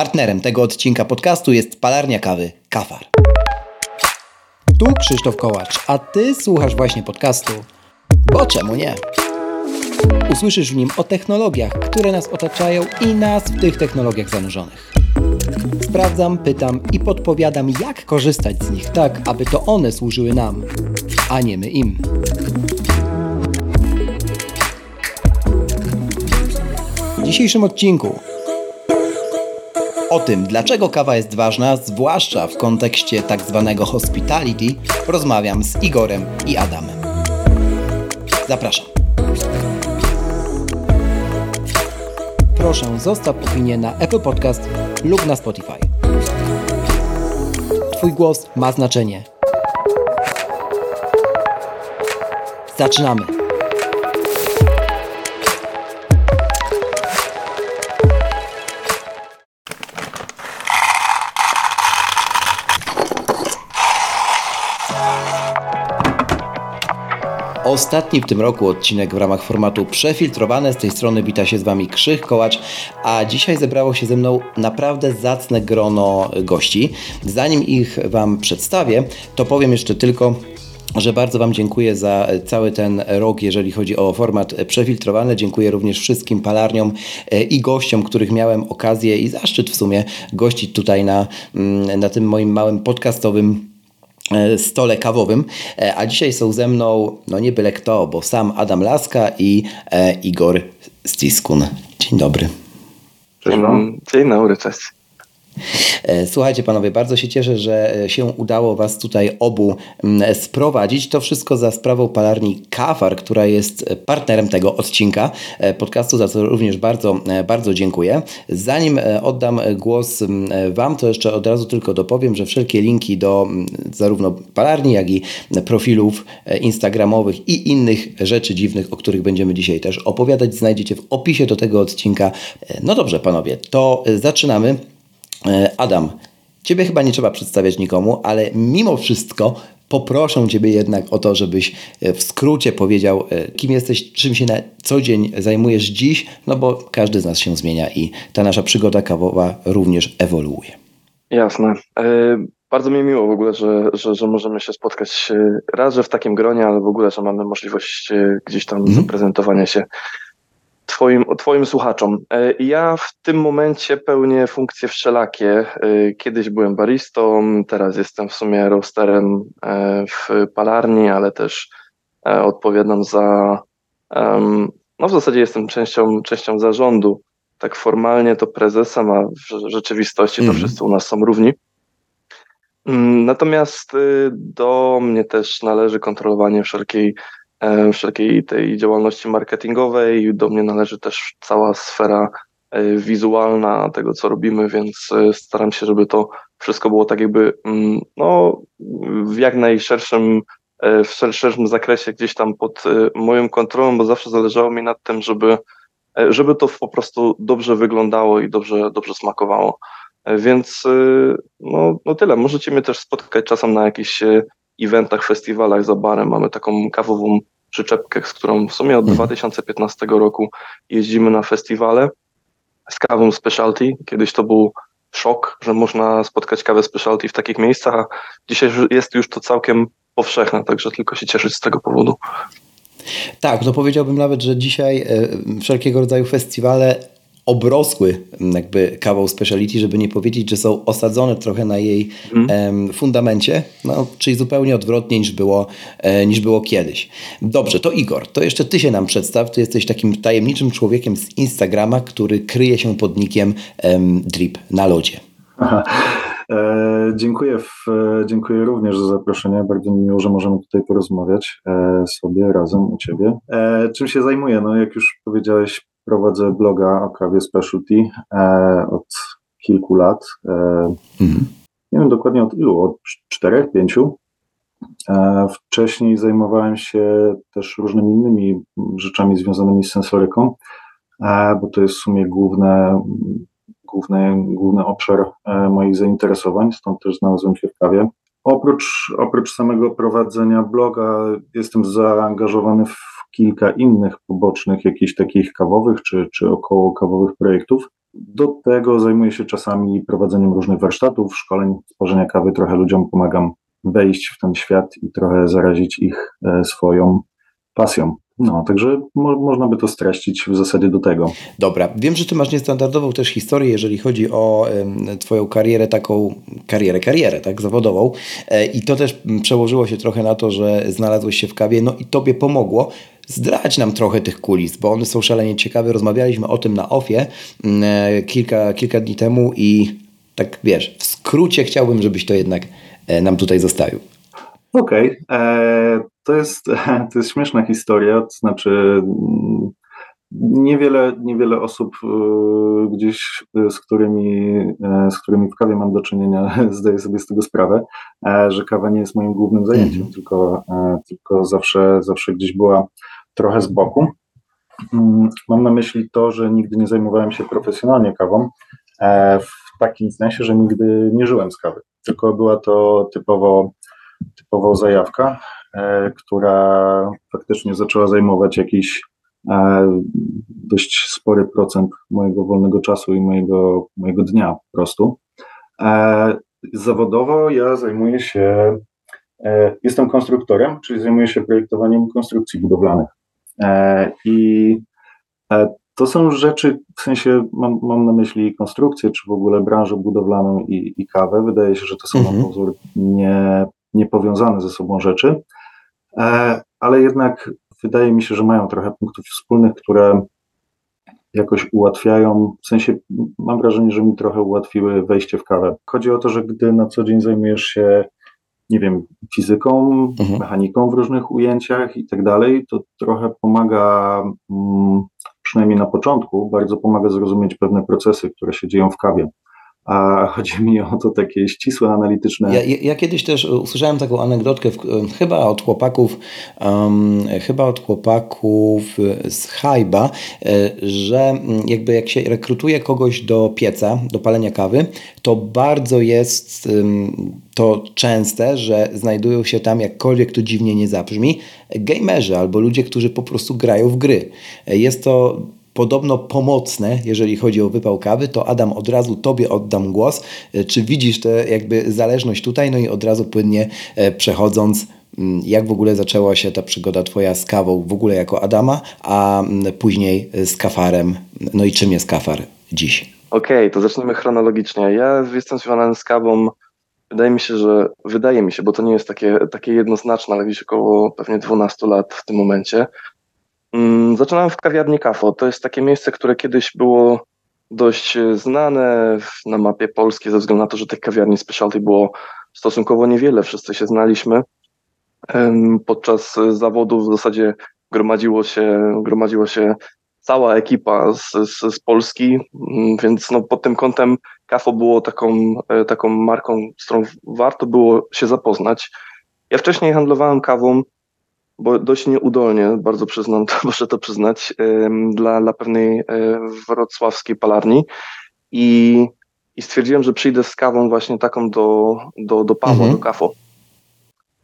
Partnerem tego odcinka podcastu jest palarnia kawy Kafar. Tu Krzysztof Kołacz, a Ty słuchasz właśnie podcastu, bo czemu nie? Usłyszysz w nim o technologiach, które nas otaczają i nas w tych technologiach zanurzonych. Sprawdzam, pytam i podpowiadam, jak korzystać z nich tak, aby to one służyły nam, a nie my im. W dzisiejszym odcinku o tym, dlaczego kawa jest ważna, zwłaszcza w kontekście tak zwanego hospitality, rozmawiam z Igorem i Adamem. Zapraszam. Proszę zostaw opinię na Apple Podcast lub na Spotify. Twój głos ma znaczenie. Zaczynamy. Ostatni w tym roku odcinek w ramach formatu Przefiltrowane. Z tej strony wita się z Wami Krzych Kołacz, a dzisiaj zebrało się ze mną naprawdę zacne grono gości. Zanim ich Wam przedstawię, to powiem jeszcze tylko, że bardzo Wam dziękuję za cały ten rok, jeżeli chodzi o format przefiltrowany. Dziękuję również wszystkim palarniom i gościom, których miałem okazję i zaszczyt w sumie gościć tutaj na, na tym moim małym podcastowym stole kawowym, a dzisiaj są ze mną, no nie byle kto, bo sam Adam Laska i e, Igor Stiskun. Dzień dobry. Dzień, dzień dobry, cześć. Słuchajcie panowie, bardzo się cieszę, że się udało was tutaj obu sprowadzić. To wszystko za sprawą palarni Kafar, która jest partnerem tego odcinka podcastu, za co również bardzo, bardzo dziękuję. Zanim oddam głos wam, to jeszcze od razu tylko dopowiem, że wszelkie linki do zarówno palarni, jak i profilów instagramowych i innych rzeczy dziwnych, o których będziemy dzisiaj też opowiadać, znajdziecie w opisie do tego odcinka. No dobrze panowie, to zaczynamy. Adam, Ciebie chyba nie trzeba przedstawiać nikomu, ale mimo wszystko poproszę Ciebie jednak o to, żebyś w skrócie powiedział, kim jesteś, czym się na co dzień zajmujesz dziś, no bo każdy z nas się zmienia i ta nasza przygoda kawowa również ewoluuje. Jasne. Bardzo mi miło w ogóle, że, że, że możemy się spotkać raz, że w takim gronie, ale w ogóle, że mamy możliwość gdzieś tam mm. zaprezentowania się Twoim, twoim słuchaczom. Ja w tym momencie pełnię funkcje wszelakie. Kiedyś byłem baristą, teraz jestem w sumie roasterem w palarni, ale też odpowiadam za. No w zasadzie jestem częścią, częścią zarządu. Tak formalnie to prezesem, a w rzeczywistości to mm. wszyscy u nas są równi. Natomiast do mnie też należy kontrolowanie wszelkiej wszelkiej tej działalności marketingowej. Do mnie należy też cała sfera wizualna tego, co robimy, więc staram się, żeby to wszystko było tak jakby no, w jak najszerszym w szerszym zakresie gdzieś tam pod moją kontrolą, bo zawsze zależało mi na tym, żeby, żeby to po prostu dobrze wyglądało i dobrze, dobrze smakowało. Więc no, no tyle. Możecie mnie też spotkać czasem na jakichś eventach, festiwalach za barem. Mamy taką kawową przyczepkę, z którą w sumie od 2015 mhm. roku jeździmy na festiwale z kawą specialty. Kiedyś to był szok, że można spotkać kawę specialty w takich miejscach, a dzisiaj jest już to całkiem powszechne, także tylko się cieszyć z tego powodu. Tak, no powiedziałbym nawet, że dzisiaj e, wszelkiego rodzaju festiwale obrosły jakby kawał speciality, żeby nie powiedzieć, że są osadzone trochę na jej mm. fundamencie, no, czyli zupełnie odwrotnie niż było, e, niż było kiedyś. Dobrze, to Igor, to jeszcze ty się nam przedstaw, ty jesteś takim tajemniczym człowiekiem z Instagrama, który kryje się pod nickiem Drip na lodzie. Aha. E, dziękuję, w, dziękuję również za zaproszenie. Bardzo mi miło, że możemy tutaj porozmawiać e, sobie razem u Ciebie. E, czym się zajmuję? No, jak już powiedziałeś, prowadzę bloga o kawie specialty e, od kilku lat. E, mhm. Nie wiem dokładnie od ilu, od czterech, pięciu. E, wcześniej zajmowałem się też różnymi innymi rzeczami związanymi z sensoryką, e, bo to jest w sumie główne, główny, główny obszar e, moich zainteresowań, stąd też znalazłem się w kawie. Oprócz, oprócz samego prowadzenia bloga, jestem zaangażowany w kilka innych pobocznych, jakichś takich kawowych czy, czy około kawowych projektów. do tego zajmuję się czasami prowadzeniem różnych warsztatów, szkoleń, tworzenia kawy. Trochę ludziom pomagam wejść w ten świat i trochę zarazić ich e, swoją pasją. No, także mo można by to streścić w zasadzie do tego. Dobra, wiem, że ty masz niestandardową też historię, jeżeli chodzi o twoją karierę, taką karierę, karierę, tak, zawodową y, i to też przełożyło się trochę na to, że znalazłeś się w kawie, no i tobie pomogło. Zdradź nam trochę tych kulis, bo one są szalenie ciekawe. Rozmawialiśmy o tym na OFie y, kilka, kilka dni temu i tak wiesz, w skrócie chciałbym, żebyś to jednak nam tutaj zostawił. Okej, okay. E, to, jest, to jest śmieszna historia, to znaczy mm, niewiele, niewiele osób e, gdzieś, e, z którymi, z którymi w kawie mam do czynienia, zdaję sobie z tego sprawę, że kawa nie jest moim głównym zajęciem, mm. tylko, tylko zawsze, zawsze gdzieś była trochę z boku. Mm, mam na myśli to, że nigdy nie zajmowałem się profesjonalnie kawą, w takim sensie, że nigdy nie żyłem z kawy, tylko była to typowo typowo zajawka, e, która faktycznie zaczęła zajmować jakiś e, dość spory procent mojego wolnego czasu i mojego, mojego dnia po prostu. E, zawodowo ja zajmuję się, jestem konstruktorem, czyli zajmuję się projektowaniem konstrukcji budowlanych. I to są rzeczy, w sensie mam, mam na myśli konstrukcję, czy w ogóle branżę budowlaną i, i kawę. Wydaje się, że to są mhm. na pozór nie, niepowiązane ze sobą rzeczy, e, ale jednak wydaje mi się, że mają trochę punktów wspólnych, które jakoś ułatwiają, w sensie mam wrażenie, że mi trochę ułatwiły wejście w kawę. Chodzi o to, że gdy na co dzień zajmujesz się, nie wiem, fizyką, mhm. mechaniką w różnych ujęciach i tak dalej, to trochę pomaga, mm, przynajmniej na początku, bardzo pomaga zrozumieć pewne procesy, które się dzieją w kawie a chodzi mi o to takie ścisłe, analityczne. Ja, ja, kiedyś też usłyszałem taką anegdotkę, w, chyba od chłopaków, um, chyba od chłopaków z Hajba, e, że jakby jak się rekrutuje kogoś do pieca, do palenia kawy, to bardzo jest um, to częste, że znajdują się tam, jakkolwiek to dziwnie nie zabrzmi, gamerzy albo ludzie, którzy po prostu grają w gry. Jest to podobno pomocne, jeżeli chodzi o wypał kawy, to Adam od razu Tobie oddam głos. E, czy widzisz tę jakby zależność tutaj? No i od razu płynnie e, przechodząc, mm, jak w ogóle zaczęła się ta przygoda Twoja z kawą w ogóle jako Adama, a mm, później z kafarem. No i czym jest kafar dziś? Okej, okay, to zacznijmy chronologicznie. Ja jestem związany z kawą Wydaje mi się, że wydaje mi się, bo to nie jest takie, takie jednoznaczne, ale gdzieś około pewnie 12 lat w tym momencie. Mm, zaczynałem w kawiarni Kafo. To jest takie miejsce, które kiedyś było dość e, znane na mapie polskiej ze względu na to, że tych kawiarni specialty było stosunkowo niewiele. Wszyscy się znaliśmy. Podczas zawodów w zasadzie gromadziło się, gromadziło się cała ekipa z, z, z Polski, mm, więc no pod tym kątem Kafo było taką, e, taką marką, z którą warto było się zapoznać. Ja wcześniej handlowałem kawą bo dość nieudolnie, bardzo przyznam, to muszę to przyznać, dla, dla pewnej e, wrocławskiej palarni i, i stwierdziłem, że przyjdę z kawą właśnie taką do, do, do Pawła, mhm. do Kafo.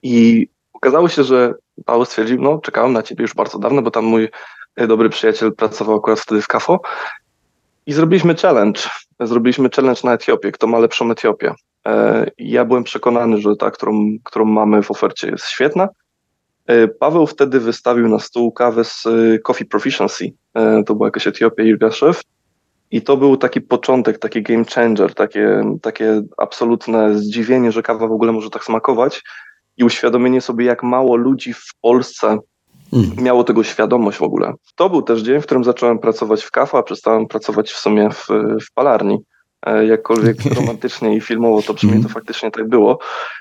I okazało się, że Paweł stwierdził, no czekałem na ciebie już bardzo dawno, bo tam mój e, dobry przyjaciel pracował akurat wtedy w Kafo i zrobiliśmy challenge. Zrobiliśmy challenge na Etiopię, kto ma lepszą Etiopię. E, ja byłem przekonany, że ta, którą, którą mamy w ofercie jest świetna, Paweł wtedy wystawił na stół kawę z e, Coffee Proficiency. E, to była jakaś Etiopia Irgaszew. I to był taki początek, taki game changer, takie, takie absolutne zdziwienie, że kawa w ogóle może tak smakować i uświadomienie sobie, jak mało ludzi w Polsce mm. miało tego świadomość w ogóle. To był też dzień, w którym zacząłem pracować w kafe, a przestałem pracować w sumie w, w palarni. E, jakkolwiek romantycznie i filmowo to brzmi, to mhm. faktycznie tak było.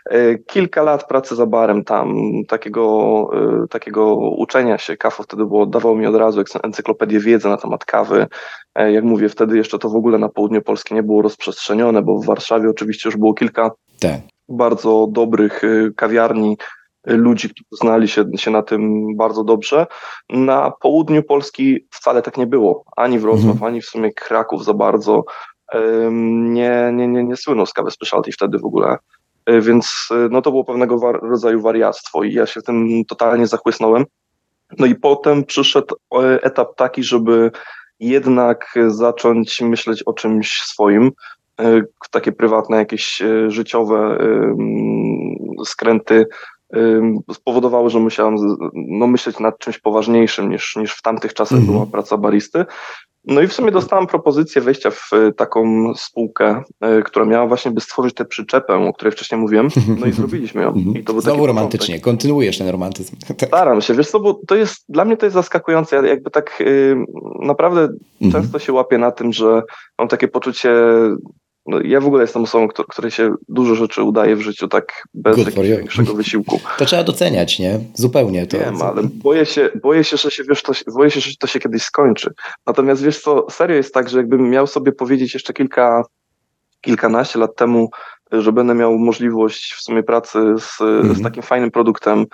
E, kilka lat pracy za barem tam, takiego, e, takiego uczenia się, kafo wtedy było, dawał mi od razu encyklopedię wiedzy na temat kawy. Jak mówię, wtedy jeszcze to w ogóle na południu Polski nie było rozprzestrzenione, bo w Warszawie oczywiście już było kilka tak. bardzo dobrych kawiarni, ludzi, którzy znali się, się na tym bardzo dobrze. Na południu Polski wcale tak nie było. Ani Wrocław, mhm. ani w sumie Kraków za bardzo nie, nie, nie, nie słynął z kawy specialty wtedy w ogóle. E, więc e, no to było pewnego war rodzaju wariactwo i ja się tym totalnie zachłysnąłem. No i potem przyszedł e, etap taki, żeby jednak zacząć myśleć o czymś swoim, takie prywatne, jakieś życiowe skręty spowodowały, że musiałem no, myśleć nad czymś poważniejszym niż, niż w tamtych czasach mm -hmm. była praca baristy. No i w sumie dostałem propozycję wejścia w e, taką spółkę, e, która miała właśnie by stworzyć tę przyczepę, o której wcześniej mówiłem. No i zrobiliśmy ją. I to był Znowu romantycznie, początek. kontynuujesz ten romantyzm. Staram się, wiesz co, bo to jest, dla mnie to jest zaskakujące. Ja jakby tak yy, naprawdę mhm. często się łapię na tym, że mam takie poczucie no, ja w ogóle jestem osobą, której się dużo rzeczy udaje w życiu tak bez Good jakiegoś większego wysiłku. To trzeba doceniać, nie? Zupełnie to. Wiem, ale boję się, boję się, że się, wiesz, to, boję się, że to się kiedyś skończy. Natomiast wiesz co, serio jest tak, że jakbym miał sobie powiedzieć jeszcze kilka, kilkanaście lat temu, że będę miał możliwość w sumie pracy z, mm-hmm. z takim fajnym produktem,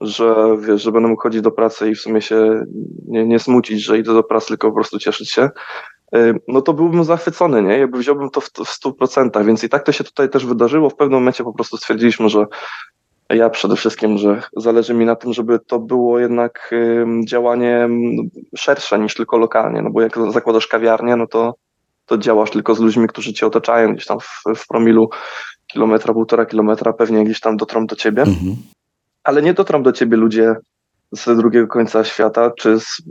że wiesz, że będę mógł chodzić do pracy i w sumie się nie, nie smucić, że idę do pracy, tylko po prostu cieszyć się, no to byłbym zachwycony, nie? Jakby wziąłbym to w, w 100%, więc i tak to się tutaj też wydarzyło. W pewnym momencie po prostu stwierdziliśmy, że ja przede wszystkim, że zależy mi na tym, żeby to było jednak działanie szersze niż tylko lokalnie, no bo jak zakładasz kawiarnię, no to, to działasz tylko z ludźmi, którzy cię otaczają gdzieś tam w, w promilu kilometra, półtora kilometra, pewnie gdzieś tam dotrą do ciebie, mhm. ale nie dotrą do ciebie ludzie z drugiego końca świata, czy z,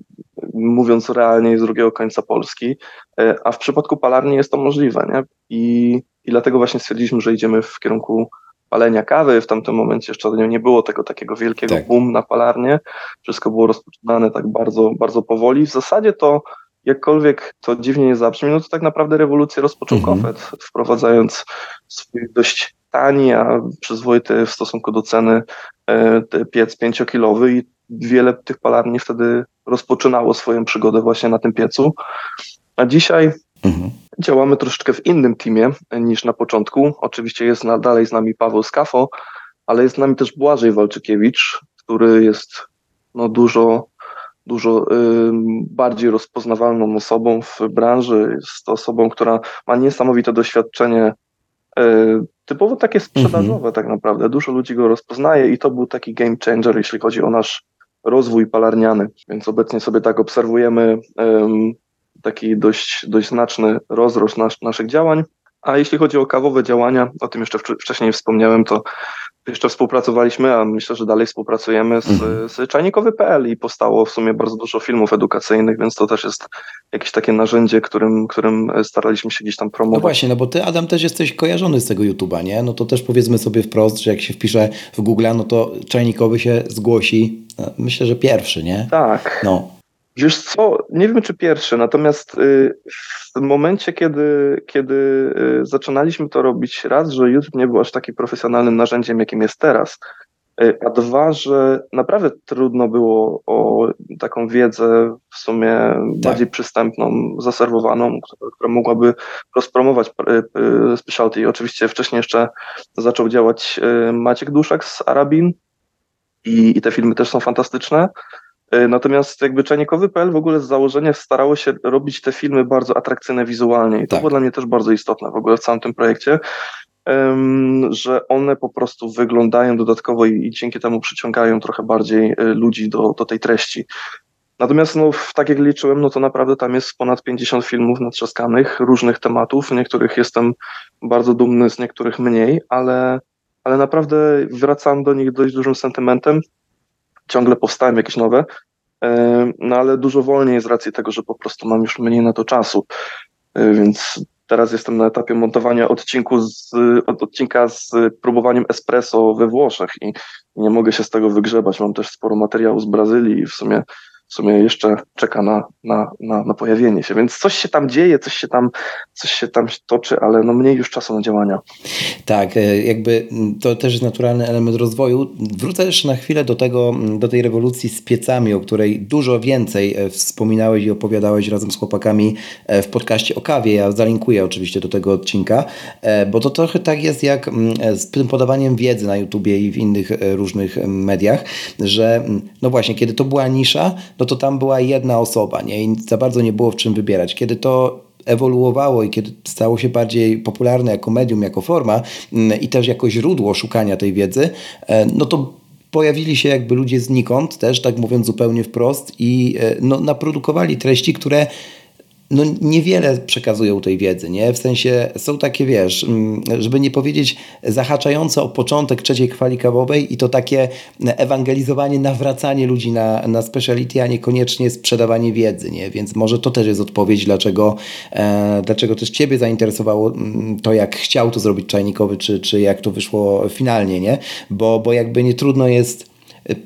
mówiąc realnie z drugiego końca Polski, e, a w przypadku palarni jest to możliwe, nie? I, i dlatego właśnie stwierdziliśmy, że idziemy w kierunku palenia kawy. W tamtym momencie jeszcze nie było tego takiego wielkiego tak. boom na palarnię. Wszystko było rozpoczynane tak bardzo, bardzo powoli. W zasadzie to jakkolwiek to dziwnie nie zabrzmi, no to tak naprawdę rewolucję rozpoczął mhm. Kofet, wprowadzając swój dość tani, a przyzwoity w stosunku do ceny e, piec pięciokilowy i wiele tych palarni wtedy rozpoczynało swoją przygodę właśnie na tym piecu. A dzisiaj mhm. działamy troszeczkę w innym teamie niż na początku. Oczywiście jest dalej z nami Paweł Skafo, ale jest z nami też Błażej Walczykiewicz, który jest no, dużo, dużo y, bardziej rozpoznawalną osobą w branży. Jest osobą, która ma niesamowite doświadczenie y, typowo takie sprzedażowe mhm. tak naprawdę. Dużo ludzi go rozpoznaje i to był taki game changer, jeśli chodzi o nasz rozwój palarniany, więc obecnie sobie tak obserwujemy taki dość, dość znaczny rozrost nas, naszych działań. A jeśli chodzi o kawowe działania, o tym jeszcze wcześniej wspomniałem, to jeszcze współpracowaliśmy, a myślę, że dalej współpracujemy z, mhm. z czajnikowy.pl i powstało w sumie bardzo dużo filmów edukacyjnych, więc to też jest jakieś takie narzędzie, którym, którym staraliśmy się gdzieś tam promować. No właśnie, no bo ty Adam też jesteś kojarzony z tego YouTube'a, nie? No to też powiedzmy sobie wprost, że jak się wpisze w Google, no to czajnikowy się zgłosi, no, myślę, że pierwszy, nie? Tak. No. Wiesz co, nie wiem czy pierwszy, natomiast y, w momencie, kiedy, kiedy y, zaczynaliśmy to robić, raz, że YouTube nie był aż takim profesjonalnym narzędziem, jakim jest teraz, y, a dwa, że naprawdę trudno było o taką wiedzę w sumie tak. bardziej przystępną, zaserwowaną, która, która mogłaby rozpromować specialty. Oczywiście wcześniej jeszcze zaczął działać Maciek Duszek z Arabin i, i te filmy też są fantastyczne. E, natomiast jakby czajnikowy.pl w ogóle z założenia starało się robić te filmy bardzo atrakcyjne wizualnie i to tak. było dla mnie też bardzo istotne w ogóle w całym tym projekcie, że one po prostu wyglądają dodatkowo i, dzięki temu przyciągają trochę bardziej e, ludzi do, do tej treści. Natomiast no, tak jak liczyłem, no to naprawdę tam jest ponad 50 filmów natrzaskanych, różnych tematów. Niektórych jestem bardzo dumny, z niektórych mniej, ale, ale naprawdę wracam do nich dość dużym sentymentem ciągle powstają jakieś nowe, e, no ale dużo wolniej z racji tego, że po prostu mam już mniej na to czasu. E, więc teraz jestem na etapie montowania odcinku z, odcinka z próbowaniem espresso we Włoszech i nie mogę się z tego wygrzebać. Mam też sporo materiału z Brazylii i w sumie w sumie jeszcze czeka na, na, na, na, pojawienie się. Więc coś się tam dzieje, coś się tam, coś się tam toczy, ale no mniej już czasu na działania. Tak, e, jakby to też jest naturalny element rozwoju. Wrócę jeszcze na chwilę do tego, do tej rewolucji z piecami, o której dużo więcej e, wspominałeś i opowiadałeś razem z chłopakami e, w podcaście o kawie. Ja zalinkuję oczywiście do tego odcinka, bo to trochę tak jest jak z tym podawaniem wiedzy na YouTubie i w innych różnych mediach, że no właśnie, kiedy to była nisza, no to tam była jedna osoba, nie? I za bardzo nie było w czym wybierać. Kiedy to ewoluowało i kiedy stało się bardziej popularne jako medium, jako forma mm, i też jako źródło szukania tej wiedzy, e, no to pojawili się jakby ludzie znikąd, też tak mówiąc zupełnie wprost, i e, no, naprodukowali treści, które no niewiele przekazują tej wiedzy, nie? W sensie są takie, wiesz, mm, żeby nie powiedzieć zahaczające o początek trzeciej kwali kawowej i to takie ewangelizowanie, nawracanie ludzi na, na speciality, a niekoniecznie sprzedawanie wiedzy, nie? Więc może to też jest odpowiedź, dlaczego, e, dlaczego też Ciebie zainteresowało mm, to, jak chciał to zrobić Czajnikowy, czy, czy jak to wyszło finalnie, nie? Bo, bo jakby nie trudno jest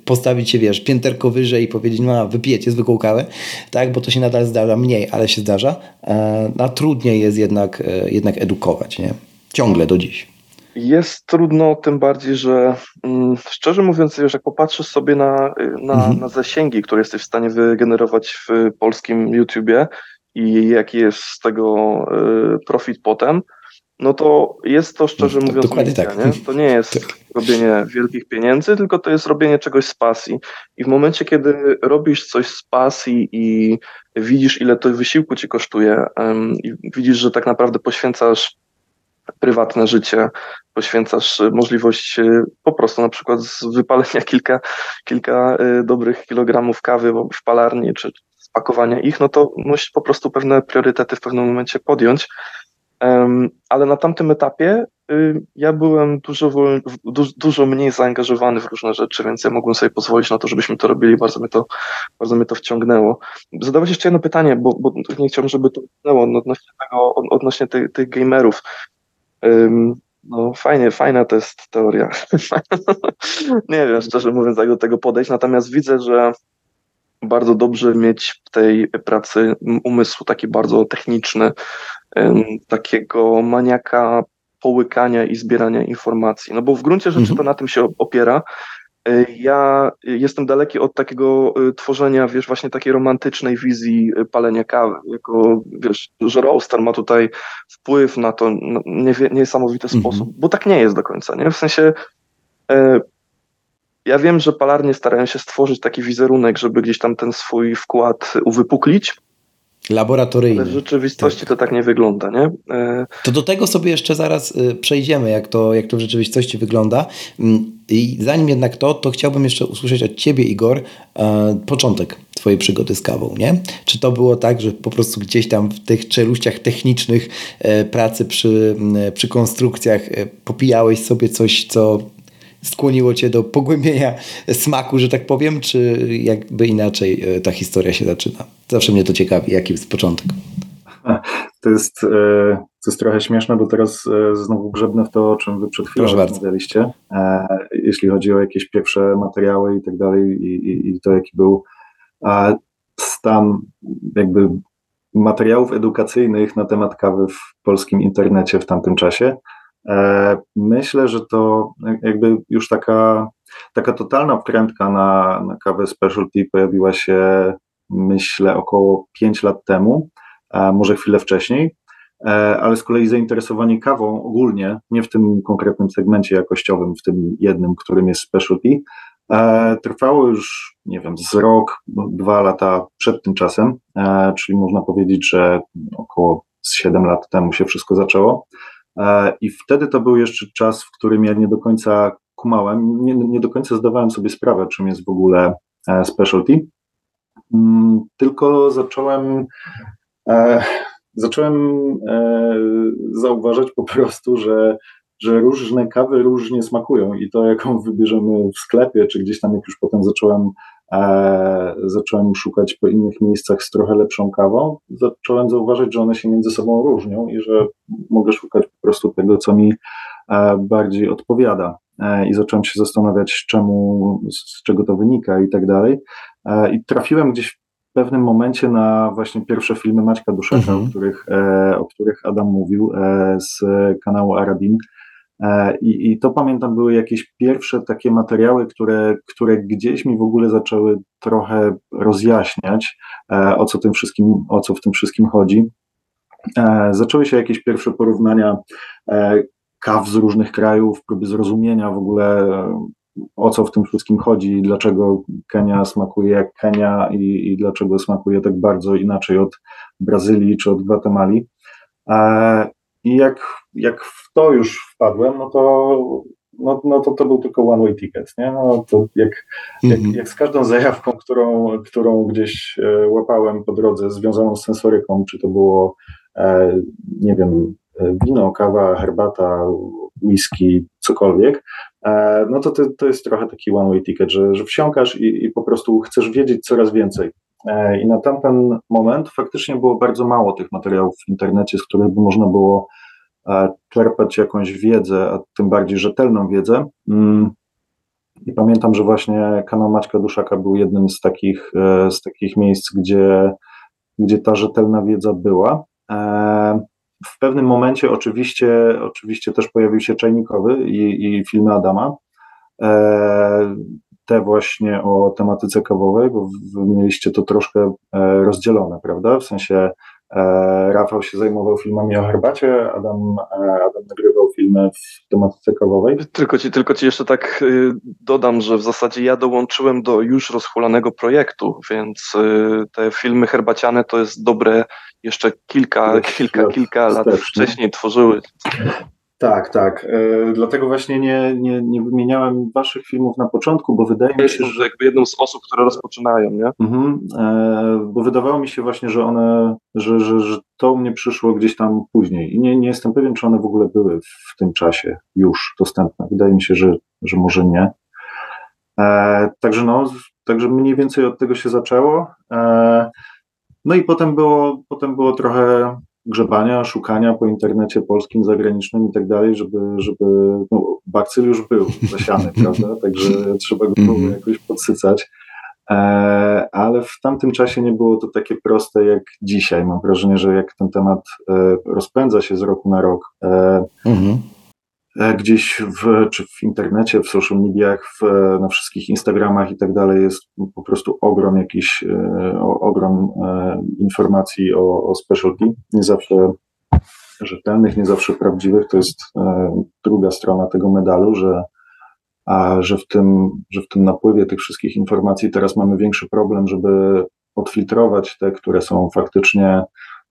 postawić się, wiesz, pięterko wyżej i powiedzieć, no wypijecie zwykłą kawę, tak, bo to się nadal zdarza, mniej, ale się zdarza, e, a trudniej jest jednak, e, jednak edukować, nie? Ciągle do dziś. Jest trudno, tym bardziej, że mm, szczerze mówiąc, wiesz, jak popatrzysz sobie na, na, mhm. na zasięgi, które jesteś w stanie wygenerować w polskim YouTubie i jaki jest z tego y, profit potem, no to jest to szczerze mówiąc Dokładnie misja, tak. nie? To nie jest tak. robienie wielkich pieniędzy, tylko to jest robienie czegoś z pasji. I w momencie, kiedy robisz coś z pasji i widzisz, ile to wysiłku ci kosztuje um, i widzisz, że tak naprawdę poświęcasz prywatne życie, poświęcasz możliwość e, po prostu na przykład z wypalenia kilka, kilka e, dobrych kilogramów kawy w palarni, czy spakowania ich, no to musisz po prostu pewne priorytety w pewnym momencie podjąć ale na tamtym etapie y, ja byłem dużo, dużo mniej zaangażowany w różne rzeczy, więc ja mogłem sobie pozwolić na to, żebyśmy to robili. Bardzo mnie to, bardzo mnie to wciągnęło. Zadałeś jeszcze jedno pytanie, bo, bo nie chciałbym, żeby to wpłynęło odnośnie tego, odnośnie tych, tych gamerów. No fajnie, fajna to jest teoria. nie wiem, szczerze mówiąc, jak do tego podejść, natomiast widzę, że bardzo dobrze mieć w tej pracy umysł taki bardzo techniczny, takiego maniaka połykania i zbierania informacji. No bo w gruncie rzeczy mhm. to na tym się opiera. E, ja jestem daleki od takiego e, tworzenia, wiesz, właśnie takiej romantycznej wizji e, palenia kawy. Jako, wiesz, że roaster ma tutaj wpływ na to w niesamowity mhm. sposób, bo tak nie jest do końca, nie? W sensie ja wiem, że palarnie starają się stworzyć taki wizerunek, żeby gdzieś tam ten swój wkład uwypuklić, Laboratoryjny. Ale w rzeczywistości tak. to tak nie wygląda, nie? E, to do tego sobie jeszcze zaraz y, przejdziemy, jak to, jak to w rzeczywistości wygląda. Mm, I zanim jednak to, to chciałbym jeszcze usłyszeć od Ciebie, Igor, e, początek Twojej przygody z kawą, nie? Czy to było tak, że po prostu gdzieś tam w tych czeluściach technicznych e, pracy przy, przy konstrukcjach popijałeś sobie coś, co skłoniło cię do pogłębienia smaku, że tak powiem, czy jakby inaczej e, ta historia się zaczyna? Zawsze mnie to ciekawi, jaki jest początek. To jest, e, to jest trochę śmieszne, bo teraz e, znowu grzebnę w to, o czym wy przed chwilą rozmawialiście. Jeśli chodzi o jakieś pierwsze materiały i tak dalej i, i to, jaki był stan jakby materiałów edukacyjnych na temat kawy w polskim internecie w tamtym czasie, myślę, że to jakby już taka, taka totalna wkrętka na, na kawę specialty pojawiła się, myślę, około 5 lat temu, może chwilę wcześniej, e, ale z kolei zainteresowanie kawą ogólnie, nie w tym konkretnym segmencie jakościowym, w tym jednym, którym jest specialty, e, trwało już, nie wiem, z rok, dwa lata przed tym czasem, czyli można powiedzieć, że około 7 lat temu się wszystko zaczęło. E, I wtedy to był jeszcze czas, w którym ja nie do końca kumałem, nie, nie do końca zdawałem sobie sprawę, czym jest w ogóle e, specialty. Mm, tylko zacząłem, e, zacząłem zauważać po prostu, że, że różne kawy różnie smakują i to, jaką wybierzemy w sklepie, czy gdzieś tam, jak już potem zacząłem zacząłem szukać po innych miejscach z trochę lepszą kawą, zacząłem zauważyć, że one się między sobą różnią i że mogę szukać po prostu tego, co mi e, bardziej odpowiada. E, I zacząłem się zastanawiać, czemu, z czego to wynika i tak dalej. E, I trafiłem gdzieś w pewnym momencie na właśnie pierwsze filmy Maćka Duszeka, mhm. o, których, e, o których Adam mówił e, z kanału Arabin E, I, I, to pamiętam, były jakieś pierwsze takie materiały, które, które gdzieś mi w ogóle zaczęły trochę rozjaśniać, e, o co, tym wszystkim, o co w tym wszystkim chodzi. E, zaczęły się jakieś pierwsze porównania kaw z różnych krajów, próby zrozumienia w ogóle, o co w tym wszystkim chodzi, dlaczego Kenia smakuje jak Kenia i, i dlaczego smakuje tak bardzo inaczej od Brazylii czy od Gwatemali. I jak, jak w to już wpadłem, no to no, no to to był tylko one way ticket, nie? No to jak, jak, mhm. jak z każdą zajawką, którą, którą gdzieś e, łapałem po drodze związaną z sensoryką, czy to było, e, nie wiem, wino, kawa, herbata, whisky, cokolwiek, no to, to, to jest trochę taki one way ticket, że, że wsiąkasz i, i po prostu chcesz wiedzieć coraz więcej. I na tamten moment faktycznie było bardzo mało tych materiałów w internecie, z których by można było czerpać jakąś wiedzę, a tym bardziej rzetelną wiedzę. Mm. I pamiętam, że właśnie kanał Maćka Duszaka był jednym z takich, e, z takich miejsc, gdzie, gdzie ta rzetelna wiedza była. E, w pewnym momencie oczywiście, oczywiście też pojawił się Czajnikowy i, i filmy Adama. E, te właśnie o tematyce kawowej, bo wy mieliście to troszkę rozdzielone, prawda? W sensie E, Rafał się zajmował filmami o herbacie, Adam, e, Adam nagrywał filmy w tematyce kawowej. Tylko ci, tylko ci jeszcze tak y, dodam, że w zasadzie ja dołączyłem do już rozhulanego projektu, więc y, te filmy herbaciane to jest dobre jeszcze kilka, kilka, kilka lat wcześniej tworzyły. Tak, tak. E, dlatego właśnie nie, nie, nie wymieniałem waszych filmów na początku, bo wydaje mi się, że jakby jedną z osób, które rozpoczynają, nie? Mhm, e, bo wydawało mi się właśnie, że one, że, że, że to mnie przyszło gdzieś tam później i nie, nie jestem pewien, czy one w ogóle były w tym czasie już dostępne. Wydaje mi się, że, że może nie. E, także no, także mniej więcej od tego się zaczęło. No i potem było, potem było trochę grzebania, szukania po internecie polskim, zagranicznym i tak dalej, żeby, żeby no, bakcyl już był zasiany, prawda? Także trzeba go było mhm. jakoś podsycać. E, ale w tamtym czasie nie było to takie proste jak dzisiaj. Mam wrażenie, że jak ten temat e, rozpędza się z roku na rok, e, mhm. E, gdzieś w, czy w internecie, w social mediach, w, na wszystkich Instagramach i tak dalej jest po prostu ogrom jakiś, e, ogrom e, informacji o, o specialty, nie zawsze rzetelnych, nie zawsze prawdziwych, to jest druga strona tego medalu, że, a, że, w tym, że w tym napływie tych wszystkich informacji teraz mamy większy problem, żeby odfiltrować te, które są faktycznie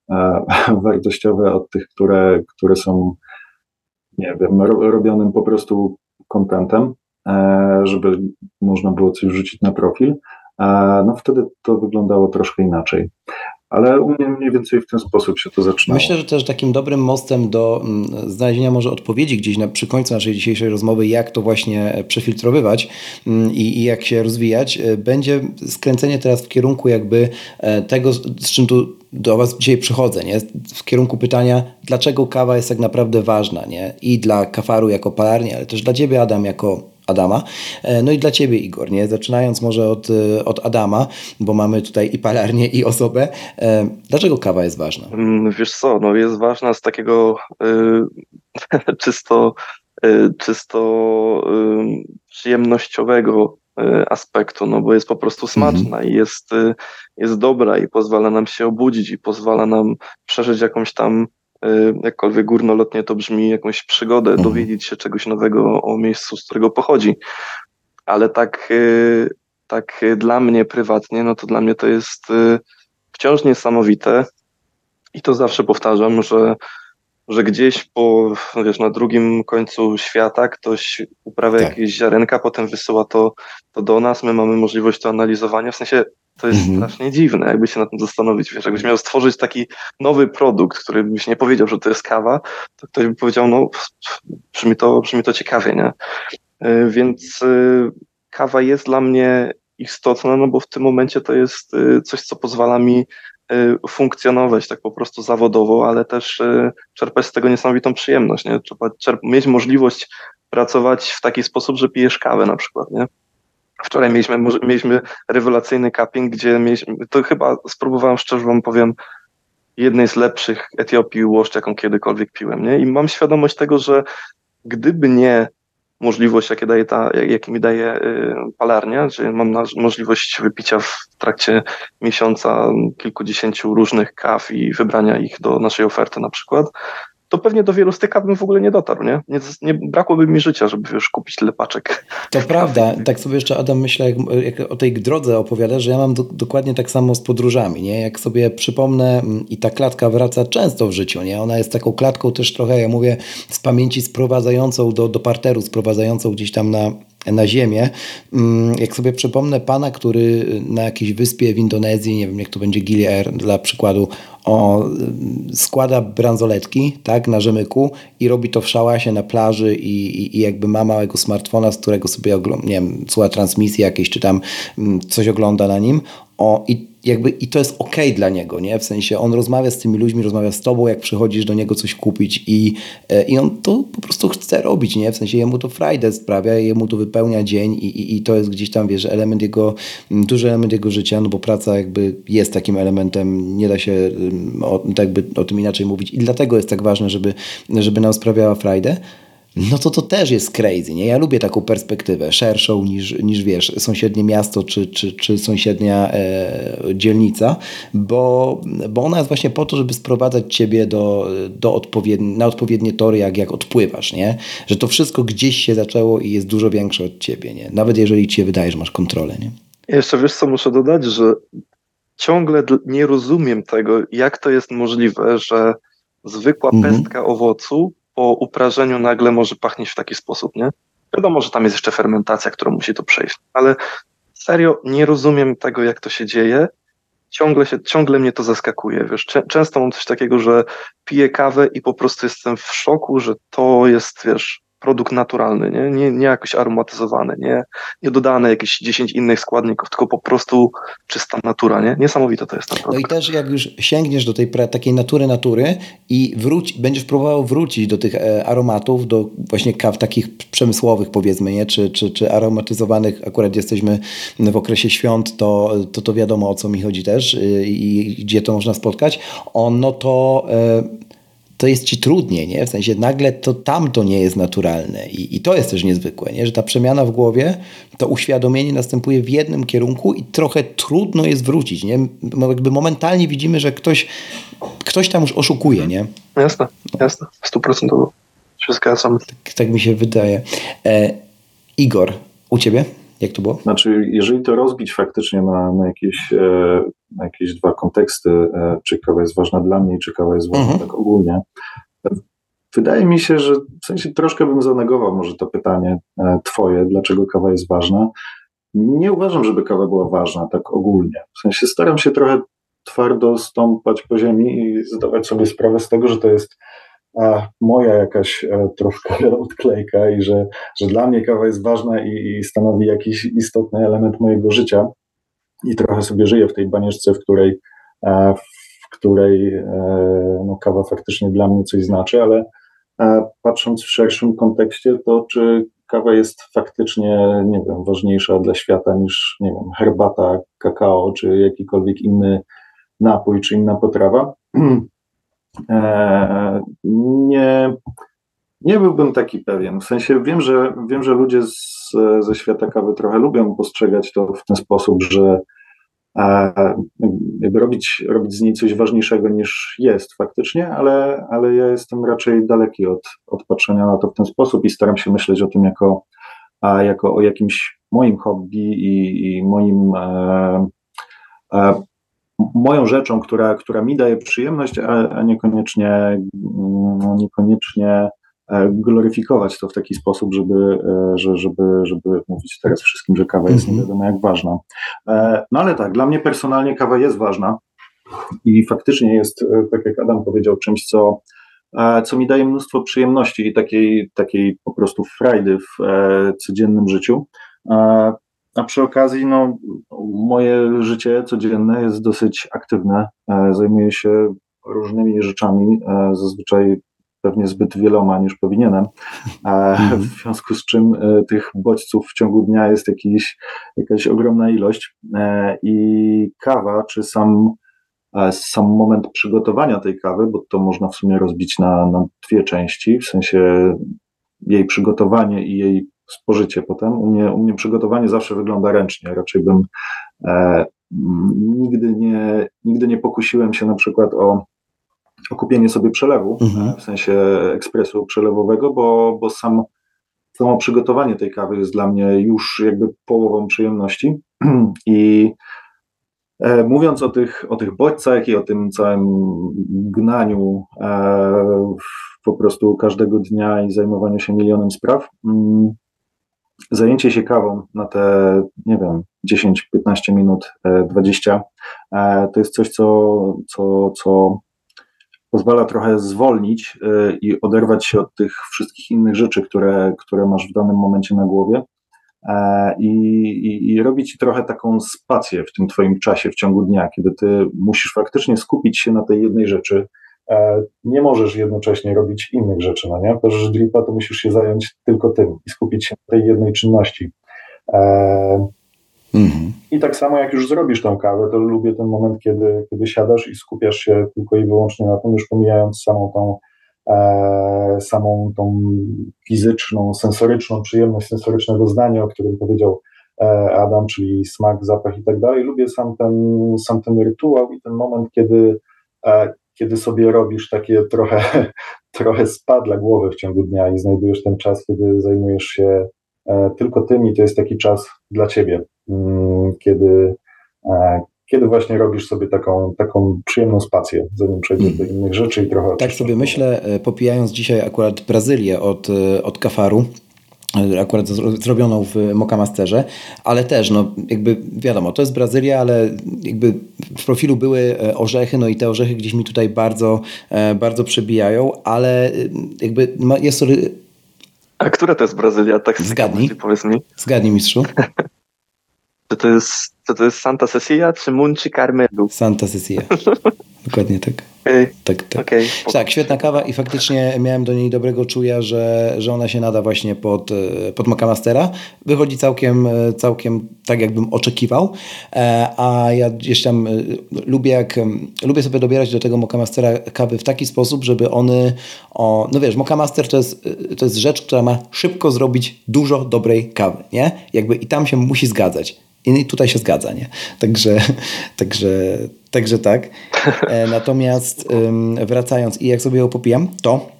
wartościowe od tych, które, które są nie wiem, robionym po prostu kontentem, e, żeby można było coś wrzucić na profil, no wtedy to wyglądało troszkę inaczej. Ale u mnie mniej więcej w ten sposób się to zaczynało. Myślę, że też takim dobrym mostem do mm, znalezienia może odpowiedzi gdzieś na, przy końcu naszej dzisiejszej rozmowy, jak to właśnie przefiltrowywać mm, i, i jak się rozwijać, e, będzie skręcenie teraz w kierunku jakby e, tego, z czym tu do Was dzisiaj przychodzę, nie? w kierunku pytania, dlaczego kawa jest tak naprawdę ważna nie? i dla kafaru jako palarni, ale też dla Ciebie, Adam, jako Adama. E, no i dla Ciebie, Igor, nie? zaczynając może od, e, od Adama, bo mamy tutaj i palarnię, i osobę. E, dlaczego kawa jest ważna? Mm, wiesz co, no jest ważna z takiego czysto, czysto y, przyjemnościowego aspektu, no bo jest po prostu smaczna mm. i jest, jest dobra i pozwala nam się obudzić i pozwala nam przeżyć jakąś tam Y, jakkolwiek górnolotnie to brzmi, jakąś przygodę, mhm. dowiedzieć się czegoś nowego o miejscu, z którego pochodzi. Ale tak, tak dla mnie prywatnie, no to dla mnie to jest wciąż niesamowite i to zawsze powtarzam, że, że gdzieś po, wiesz, na drugim końcu świata ktoś uprawia tak. jakieś ziarenka, potem wysyła to, to do nas, my mamy możliwość to analizowania, w sensie to jest mhm. strasznie dziwne, jakby się na tym zastanowić. Wiesz, jakbyś miał stworzyć taki nowy produkt, który byś nie powiedział, że to jest kawa, to ktoś by powiedział, no brzmi to, brzmi to ciekawie, nie? E, więc e, kawa jest dla mnie istotna, no bo w tym momencie to jest e, coś, co pozwala mi funkcjonować tak po prostu zawodowo, ale też czerpać z tego niesamowitą przyjemność, nie? Trzeba czerp- mieć możliwość pracować w taki sposób, że pijesz kawę na przykład, nie? Wczoraj mieliśmy, mieliśmy rewelacyjny cupping, gdzie mieliśmy, to chyba spróbowałem szczerze wam powiem, jednej z lepszych Etiopii łoszcz, jaką kiedykolwiek piłem, nie? I mam świadomość tego, że gdyby nie możliwość, jakie daje ta, jakie mi daje y, palarnia, że mam możliwość wypicia w trakcie miesiąca kilkudziesięciu różnych kaw i wybrania ich do naszej oferty na przykład, to pewnie do wielu kaw bym w ogóle nie dotarł, nie? nie? Nie, brakłoby mi życia, żeby już kupić tyle paczek. To prawda. Tak sobie jeszcze Adam myślę, jak, jak o tej drodze opowiada, że ja mam do, dokładnie tak samo z podróżami, nie? Jak sobie przypomnę mm, i ta klatka wraca często w życiu, nie? Ona jest taką klatką też trochę, ja mówię, z pamięci sprowadzającą do, do parteru, sprowadzającą gdzieś tam na na ziemię. Mm, jak sobie przypomnę pana, który na jakiejś wyspie w Indonezji, nie wiem jak to będzie Gili dla przykładu, o, składa bransoletki tak, na rzemyku i robi to w szałasie na plaży i, i, i jakby ma małego smartfona, z którego sobie nie wiem, słucha transmisji jakieś, czy tam mm, coś ogląda na nim. O, i jakby i to jest ok dla niego, nie? W sensie on rozmawia z tymi ludźmi, rozmawia z tobą, jak przychodzisz do niego coś kupić i, e, i on to po prostu chce robić, nie? W sensie jemu to frajdę sprawia, jemu to wypełnia dzień i, i, i to jest gdzieś tam, wiesz, element jego, duży element jego życia, no bo praca jakby jest takim elementem, nie da się o, tak jakby o tym inaczej mówić i dlatego jest tak ważne, żeby, żeby nam sprawiała frajdę no to to też jest crazy, nie? Ja lubię taką perspektywę, szerszą niż, niż wiesz, sąsiednie miasto czy, czy, czy sąsiednia e, dzielnica, bo, bo ona jest właśnie po to, żeby sprowadzać ciebie do, do odpowiedni, na odpowiednie tory, jak, jak odpływasz, nie? Że to wszystko gdzieś się zaczęło i jest dużo większe od ciebie, nie? Nawet jeżeli ci się wydaje, że masz kontrolę, nie? Jeszcze wiesz co muszę dodać, że ciągle nie rozumiem tego, jak to jest możliwe, że zwykła mhm. pestka owocu po uprażeniu nagle może pachnieć w taki sposób, nie? Wiadomo, że tam jest jeszcze fermentacja, która musi to przejść, ale serio nie rozumiem tego, jak to się dzieje. Ciągle, się, ciągle mnie to zaskakuje. Wiesz, często mam coś takiego, że piję kawę i po prostu jestem w szoku, że to jest, wiesz, produkt naturalny, nie, nie, nie jakoś aromatyzowany, nie, nie dodane jakieś 10 innych składników, tylko po prostu czysta natura, nie? Niesamowite to jest ten produkt. No i też jak już sięgniesz do tej takiej natury natury i wróć, będziesz próbował wrócić do tych e, aromatów, do właśnie kaw takich przemysłowych powiedzmy, nie? Czy, czy, czy aromatyzowanych, akurat jesteśmy w okresie świąt, to, to, to wiadomo o co mi chodzi też y, i, i gdzie to można spotkać, ono to... E, to jest ci trudniej, nie? W sensie nagle to tam to nie jest naturalne I, i to jest też niezwykłe, nie? Że ta przemiana w głowie, to uświadomienie następuje w jednym kierunku i trochę trudno jest wrócić, nie? Jakby momentalnie widzimy, że ktoś, ktoś tam już oszukuje, nie? Jasne, jasne, stuprocentowo się zgadzam. Tak, tak mi się wydaje. E, Igor, u ciebie? Jak to było? Znaczy, jeżeli to rozbić faktycznie na, na, jakieś, e, na jakieś dwa konteksty, e, czy kawa jest ważna dla mnie, czy kawa jest ważna mhm. tak ogólnie, wydaje mi się, że w sensie troszkę bym zanegował może to pytanie e, twoje, dlaczego kawa jest ważna. Nie uważam, żeby kawa była ważna tak ogólnie. W sensie staram się trochę twardo stąpać po ziemi i zdawać sobie sprawę z tego, że to jest moja jakaś e, troszkę odklejka i że, że dla mnie kawa jest ważna i, i stanowi jakiś istotny element mojego życia i trochę sobie żyję w tej banieczce, w której, e, w której e, no, kawa faktycznie dla mnie coś znaczy, ale patrząc w szerszym kontekście, to czy kawa jest faktycznie, nie wiem, ważniejsza dla świata niż, nie wiem, herbata, kakao, czy jakikolwiek inny napój, czy inna potrawa? E, nie, nie byłbym taki pewien. W sensie wiem, że wiem, że ludzie z, ze świata kawy trochę lubią postrzegać to w ten sposób, że e, jakby robić, robić z niej coś ważniejszego niż jest faktycznie, ale, ale ja jestem raczej daleki od, od patrzenia na to w ten sposób i staram się myśleć o tym jako, a, jako o jakimś moim hobby i, i moim e, e, moją rzeczą, która, która mi daje przyjemność, a, a niekoniecznie, mm, niekoniecznie e, gloryfikować to w taki sposób, żeby, e, żeby, żeby mówić teraz wszystkim, że kawa jest nie mhm. wiadomo jak ważna. E, no ale tak, dla mnie personalnie kawa jest ważna i faktycznie jest, tak jak Adam powiedział, czymś, co, co mi daje mnóstwo przyjemności i takiej, takiej po prostu frajdy w codziennym życiu. A przy okazji, no, moje życie codzienne jest dosyć aktywne. E, zajmuję się różnymi rzeczami, e, zazwyczaj pewnie zbyt wieloma niż powinienem, e, mhm. w związku z czym tych bodźców w ciągu dnia jest jakiś, jakaś ogromna ilość i kawa, czy sam, sam moment przygotowania tej kawy, bo to można w sumie rozbić na, na dwie części, w sensie jej przygotowanie i jej spożycie potem. U mnie, u mnie przygotowanie zawsze wygląda ręcznie. Raczej bym e, nigdy, nie, nigdy nie pokusiłem się na przykład o o kupienie sobie przelewu, mhm. w sensie ekspresu przelewowego, bo, bo sam, samo przygotowanie tej kawy jest dla mnie już jakby połową przyjemności i E, mówiąc o tych, o tych bodźcach i o tym całym gnaniu e, po prostu każdego dnia i zajmowaniu się milionem spraw, mm, zajęcie się kawą na te, nie wiem, 10, 15 minut, 20, e, to jest coś, co, co, co pozwala trochę zwolnić i oderwać się od tych wszystkich innych rzeczy, które, które masz w danym momencie na głowie E, i, i, i robi ci trochę taką spację w tym twoim czasie w ciągu dnia, kiedy ty musisz faktycznie skupić się na tej jednej rzeczy. E, nie możesz jednocześnie robić innych rzeczy, no nie? że dripa, to musisz się zająć tylko tym i skupić się na tej jednej czynności. E, mhm. I tak samo jak już zrobisz tą kawę, to lubię ten moment, kiedy, kiedy siadasz i skupiasz się tylko i wyłącznie na tym, już pomijając samą tą e, samą tą fizyczną, sensoryczną przyjemność sensorycznego zdania, o którym powiedział e, Adam, czyli smak, zapach i tak dalej. Lubię sam ten, sam ten rytuał i ten moment, kiedy, e, kiedy sobie robisz takie trochę, trochę spa dla głowy w ciągu dnia i znajdujesz ten czas, kiedy zajmujesz się e, tylko tym i to jest taki czas dla ciebie, mm, kiedy, e, kiedy właśnie robisz sobie taką, taką przyjemną spację, zanim przejdziesz do innych rzeczy i trochę... Tak sobie myślę, e, popijając dzisiaj akurat Brazylię od, od Kafaru, akurat zrobioną w Mokamasterze, ale też, no jakby wiadomo, to jest Brazylia, ale jakby w profilu były orzechy, no i te orzechy gdzieś mi tutaj bardzo, bardzo przebijają, ale jakby jest. A która to jest Brazylia? Tak Zgadnij. Powiedz mi. Zgadnij, mistrzu. Czy to jest, czy to jest Santa Cecilia czy Munci Carmelu? Santa Cecilia. Dokładnie tak. Okay. Tak, tak. Okay. tak, świetna kawa i faktycznie miałem do niej dobrego czuja, że, że ona się nada właśnie pod, e, pod Macamastera. Wychodzi całkiem, e, całkiem tak, jakbym oczekiwał. E, a ja jeszcze tam lubię, jak, lubię sobie dobierać do tego Macamastera kawy w taki sposób, żeby one, o, no wiesz, Mocamaster to jest, to jest rzecz, która ma szybko zrobić dużo dobrej kawy, nie? Jakby i tam się musi zgadzać. I tutaj się zgadza, nie? Także, także, także tak. E, natomiast wracając i jak sobie ją popijam, to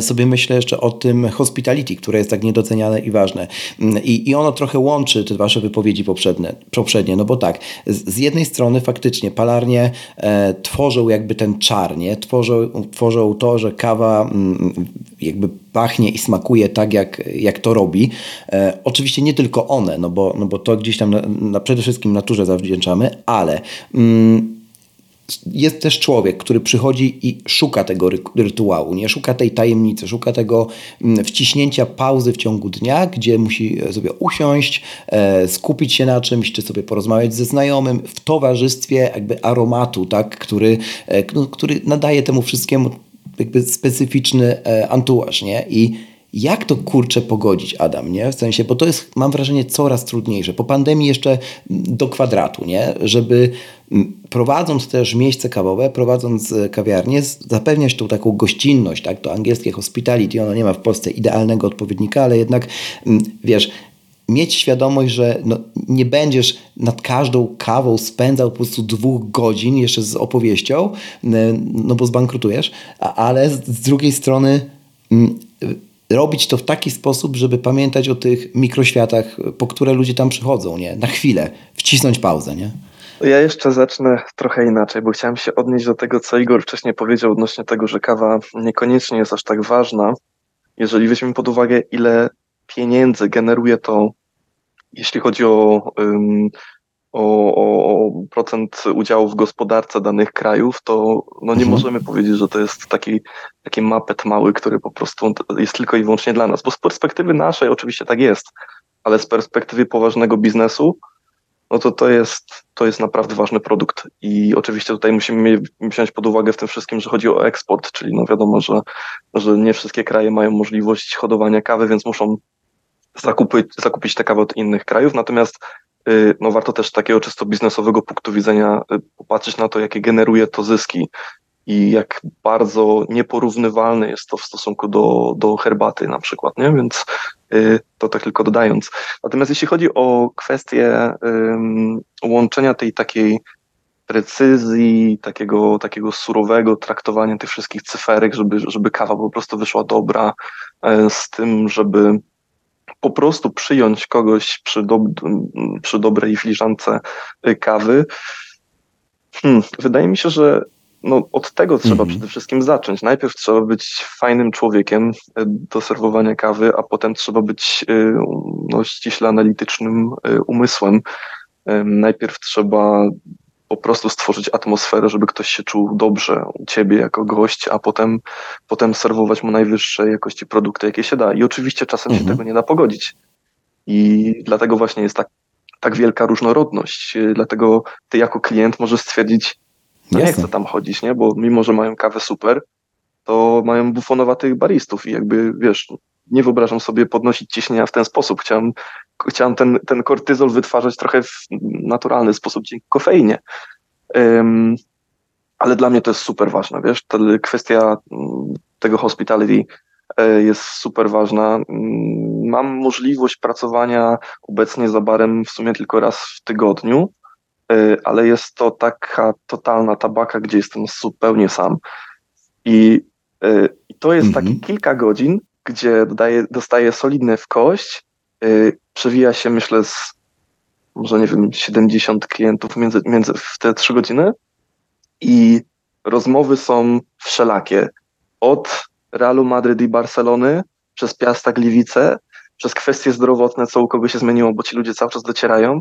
sobie myślę jeszcze o tym hospitality, które jest tak niedoceniane i ważne. Mm, I, i ono trochę łączy te wasze wypowiedzi poprzednie, poprzednie no bo tak, z, z jednej strony faktycznie palarnie e, tworzą jakby ten czar, nie? Tworzą, tworzą to, że kawa mm, jakby pachnie i smakuje tak, jak, jak to robi. E, oczywiście nie tylko one, no bo, no bo to gdzieś tam na, na przede wszystkim naturze zawdzięczamy, ale mm, jest też człowiek, który przychodzi i szuka tego rytuału, nie szuka tej tajemnicy, szuka tego mm, wciśnięcia pauzy w ciągu dnia, gdzie musi sobie usiąść, e, skupić się na czymś, czy sobie porozmawiać ze znajomym w towarzystwie jakby aromatu, tak, który, e, który nadaje temu wszystkiemu jakby specyficzny e, antuaż, nie? I jak to kurczę pogodzić, Adam, nie? W sensie, bo to jest, mam wrażenie, coraz trudniejsze. Po pandemii jeszcze do kwadratu, nie? Żeby prowadząc też miejsce kawowe, prowadząc e, kawiarnię, zapewniać tą taką gościnność, tak? To angielskie hospitality, ono nie ma w Polsce idealnego odpowiednika, ale jednak, wiesz, mieć świadomość, że no, nie będziesz nad każdą kawą spędzał po prostu dwóch godzin jeszcze z opowieścią, no bo zbankrutujesz, ale z drugiej strony robić to w taki sposób, żeby pamiętać o tych mikroświatach, po które ludzie tam przychodzą, nie? Na chwilę, wcisnąć pauzę, nie? Ja jeszcze zacznę trochę inaczej, bo chciałem się odnieść do tego, co Igor wcześniej powiedział odnośnie tego, że kawa niekoniecznie jest aż tak ważna, jeżeli weźmiemy pod uwagę, ile pieniędzy generuje to, jeśli chodzi o, o, o, procent udziału w gospodarce danych krajów, to no nie mhm. możemy powiedzieć, że to jest taki, taki mapet mały, który po prostu jest tylko i wyłącznie dla nas. Bo z perspektywy naszej oczywiście tak jest, ale z perspektywy poważnego biznesu, no to to jest, to jest naprawdę ważny produkt. I oczywiście tutaj musimy wziąć pod uwagę w tym wszystkim, że chodzi o eksport, czyli no wiadomo, że, że nie wszystkie kraje mają możliwość hodowania kawy, więc muszą zakupić, zakupić tę kawę od innych krajów. Natomiast no, warto też z takiego czysto biznesowego punktu widzenia y, popatrzeć na to, jakie generuje to zyski i jak bardzo nieporównywalne jest to w stosunku do, do herbaty na przykład, nie? Więc y, to tak tylko dodając. Natomiast jeśli chodzi o kwestię łączenia tej takiej precyzji, takiego, takiego surowego traktowania tych wszystkich cyferek, żeby, żeby kawa po prostu wyszła dobra, z tym, żeby po prostu przyjąć kogoś przy, do, przy dobrej filiżance kawy. Hmm, wydaje mi się, że no, od tego trzeba mm. przede wszystkim zacząć. Najpierw trzeba być fajnym człowiekiem e, do serwowania kawy, a potem trzeba być e, no, ściśle analitycznym umysłem. Najpierw trzeba po prostu stworzyć atmosferę, żeby ktoś się czuł dobrze u ciebie jako gość, a potem, potem serwować mu najwyższej jakości produkty, jakie się da. I oczywiście czasem -hmm. się mhm. tego nie da pogodzić. I dlatego właśnie jest tak, tak wielka różnorodność. Dlatego ty jako klient możesz stwierdzić, no nie chcę tam chodzić, nie? Bo mimo, że mają kawę super, to mają bufonowatych baristów i jakby, wiesz, nie wyobrażam sobie podnosić ciśnienia w ten sposób. Chciałem, chciałem ten, ten kortyzol wytwarzać trochę w naturalny sposób dzięki kofeinie. Um, ale dla mnie to jest super ważne, wiesz, ta kwestia mm, tego hospitality e, jest super ważna. Mm, mam możliwość pracowania obecnie za barem w sumie tylko raz w tygodniu, Y, ale jest to taka totalna tabaka, gdzie jestem zupełnie sam. I, y, i to jest mhm. takie kilka godzin, gdzie dodaję, dostaję solidny w kość, przewija się myślę z może nie wiem, 70 klientów między, między w te trzy godziny i rozmowy są wszelakie. Od Realu Madryt i Barcelony, przez Piasta Gliwice, przez kwestie zdrowotne, co u kogo się zmieniło, bo ci ludzie cały czas docierają,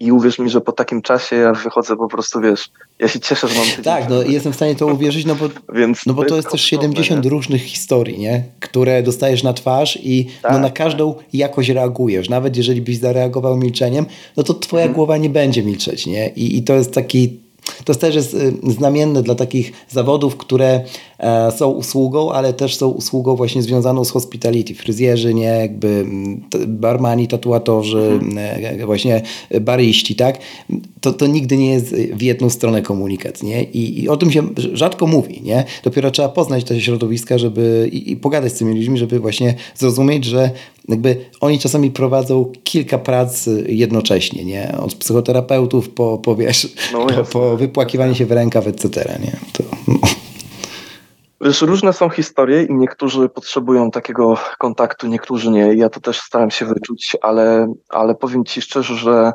i uwierz mi, że po takim czasie ja wychodzę po prostu, wiesz, ja się cieszę, że mam... Tak, no jestem w stanie to uwierzyć, no bo, Więc no bo to jest też 70 nie? różnych historii, nie? które dostajesz na twarz i tak, no na każdą tak. jakoś reagujesz. Nawet jeżeli byś zareagował milczeniem, no to twoja hmm. głowa nie będzie milczeć. Nie? I, I to jest taki to też jest y, znamienne dla takich zawodów, które są usługą, ale też są usługą właśnie związaną z hospitality. Fryzjerzy, nie, jakby barmani, tatuatorzy, mhm. E, właśnie baryści, tak? To, to nigdy nie jest w jedną stronę komunikat, nie? I, I, o tym się rzadko mówi, nie? Dopiero trzeba poznać te środowiska, żeby i, i pogadać z tymi ludźmi, żeby właśnie zrozumieć, że jakby oni czasami prowadzą kilka prac jednocześnie, nie? Od psychoterapeutów po, po, wiesz, no, po, po wypłakiwanie się w rękaw, etc., nie? To, no. Wiesz, różne są historie i niektórzy potrzebują takiego kontaktu, niektórzy nie. Ja to też staram się wyczuć, ale, ale powiem Ci szczerze, że,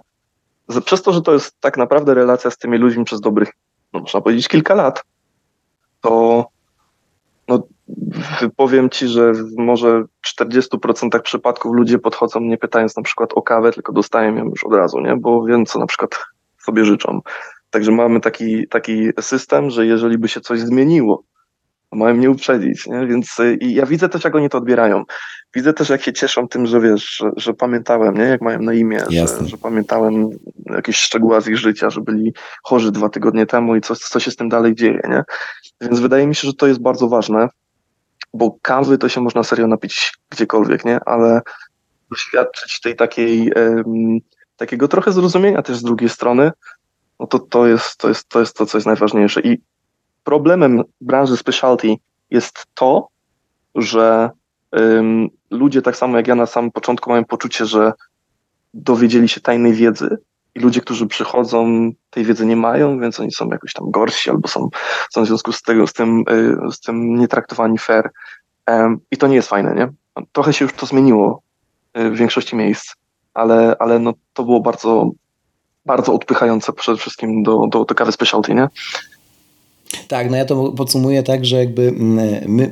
przez to, że to jest tak naprawdę relacja z tymi ludźmi przez dobrych, no można powiedzieć, kilka lat, to no, powiem ci, że w może 40% przypadków ludzie podchodzą nie pytając na przykład o kawę, tylko dostają ją już od razu, nie? bo wiem, co na przykład sobie życzą. Także mamy taki, taki system, że jeżeli by się coś zmieniło, mają mnie uprzedzić, nie? Więc i ja widzę też, jak oni to odbierają. Widzę też, jak się cieszą tym, że wiesz, że, że pamiętałem, nie? Jak mają na imię, że, że, pamiętałem jakieś szczegóły z ich życia, że byli chorzy dwa tygodnie temu i co, co się z tym dalej dzieje, nie? Więc wydaje mi się, że to jest bardzo ważne bo kawy to się można serio napić gdziekolwiek, nie? Ale doświadczyć tej takiej, um, takiego trochę zrozumienia też z drugiej strony, no to, to, jest, to, jest, to jest to, co jest najważniejsze. I problemem branży specialty jest to, że um, ludzie tak samo jak ja na samym początku mają poczucie, że dowiedzieli się tajnej wiedzy i ludzie, którzy przychodzą, tej wiedzy nie mają, więc oni są jakoś tam gorsi albo są, są w związku z, tego, z, tym, y, z tym nietraktowani fair. I to nie jest fajne, nie? Trochę się już to zmieniło y, w większości miejsc, ale, ale no, to było bardzo, bardzo odpychające przede wszystkim do, do, do kawy specialty, nie? Tak, no ja to podsumuję tak, że jakby mm, my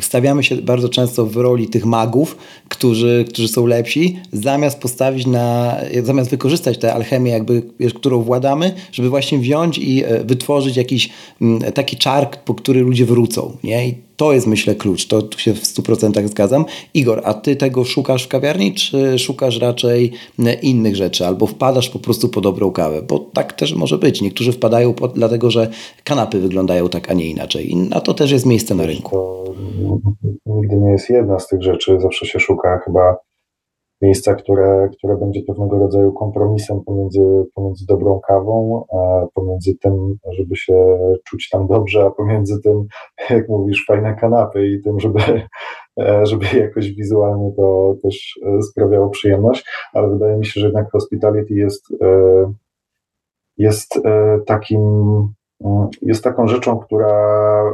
stawiamy się bardzo często w roli tych magów, którzy, którzy są lepsi, zamiast postawić na, zamiast wykorzystać tę alchemię, jakby, którą władamy, żeby właśnie wziąć i e, wytworzyć jakiś mm, taki czar, po który ludzie wrócą. Nie? I to jest, myślę, klucz. To tu się w 100% zgadzam. Igor, a ty tego szukasz w kawiarni, czy szukasz raczej mm, innych rzeczy, albo wpadasz po prostu po dobrą kawę? Bo tak też może być. Niektórzy wpadają po, dlatego, że kanapy wyglądają tak, a nie inaczej. I na to też jest miejsce na rynku. To nigdy nie jest jedna z tych rzeczy. Zawsze się szuka chyba miejsca, które, które będzie pewnego rodzaju kompromisem pomiędzy, pomiędzy dobrą kawą, pomiędzy tym, żeby się czuć tam dobrze, a pomiędzy tym, jak mówisz, fajne kanapy i tym, żeby, żeby jakoś wizualnie to też sprawiało przyjemność, ale wydaje mi się, że jednak hospitality jest, jest takim, jest taką rzeczą, która,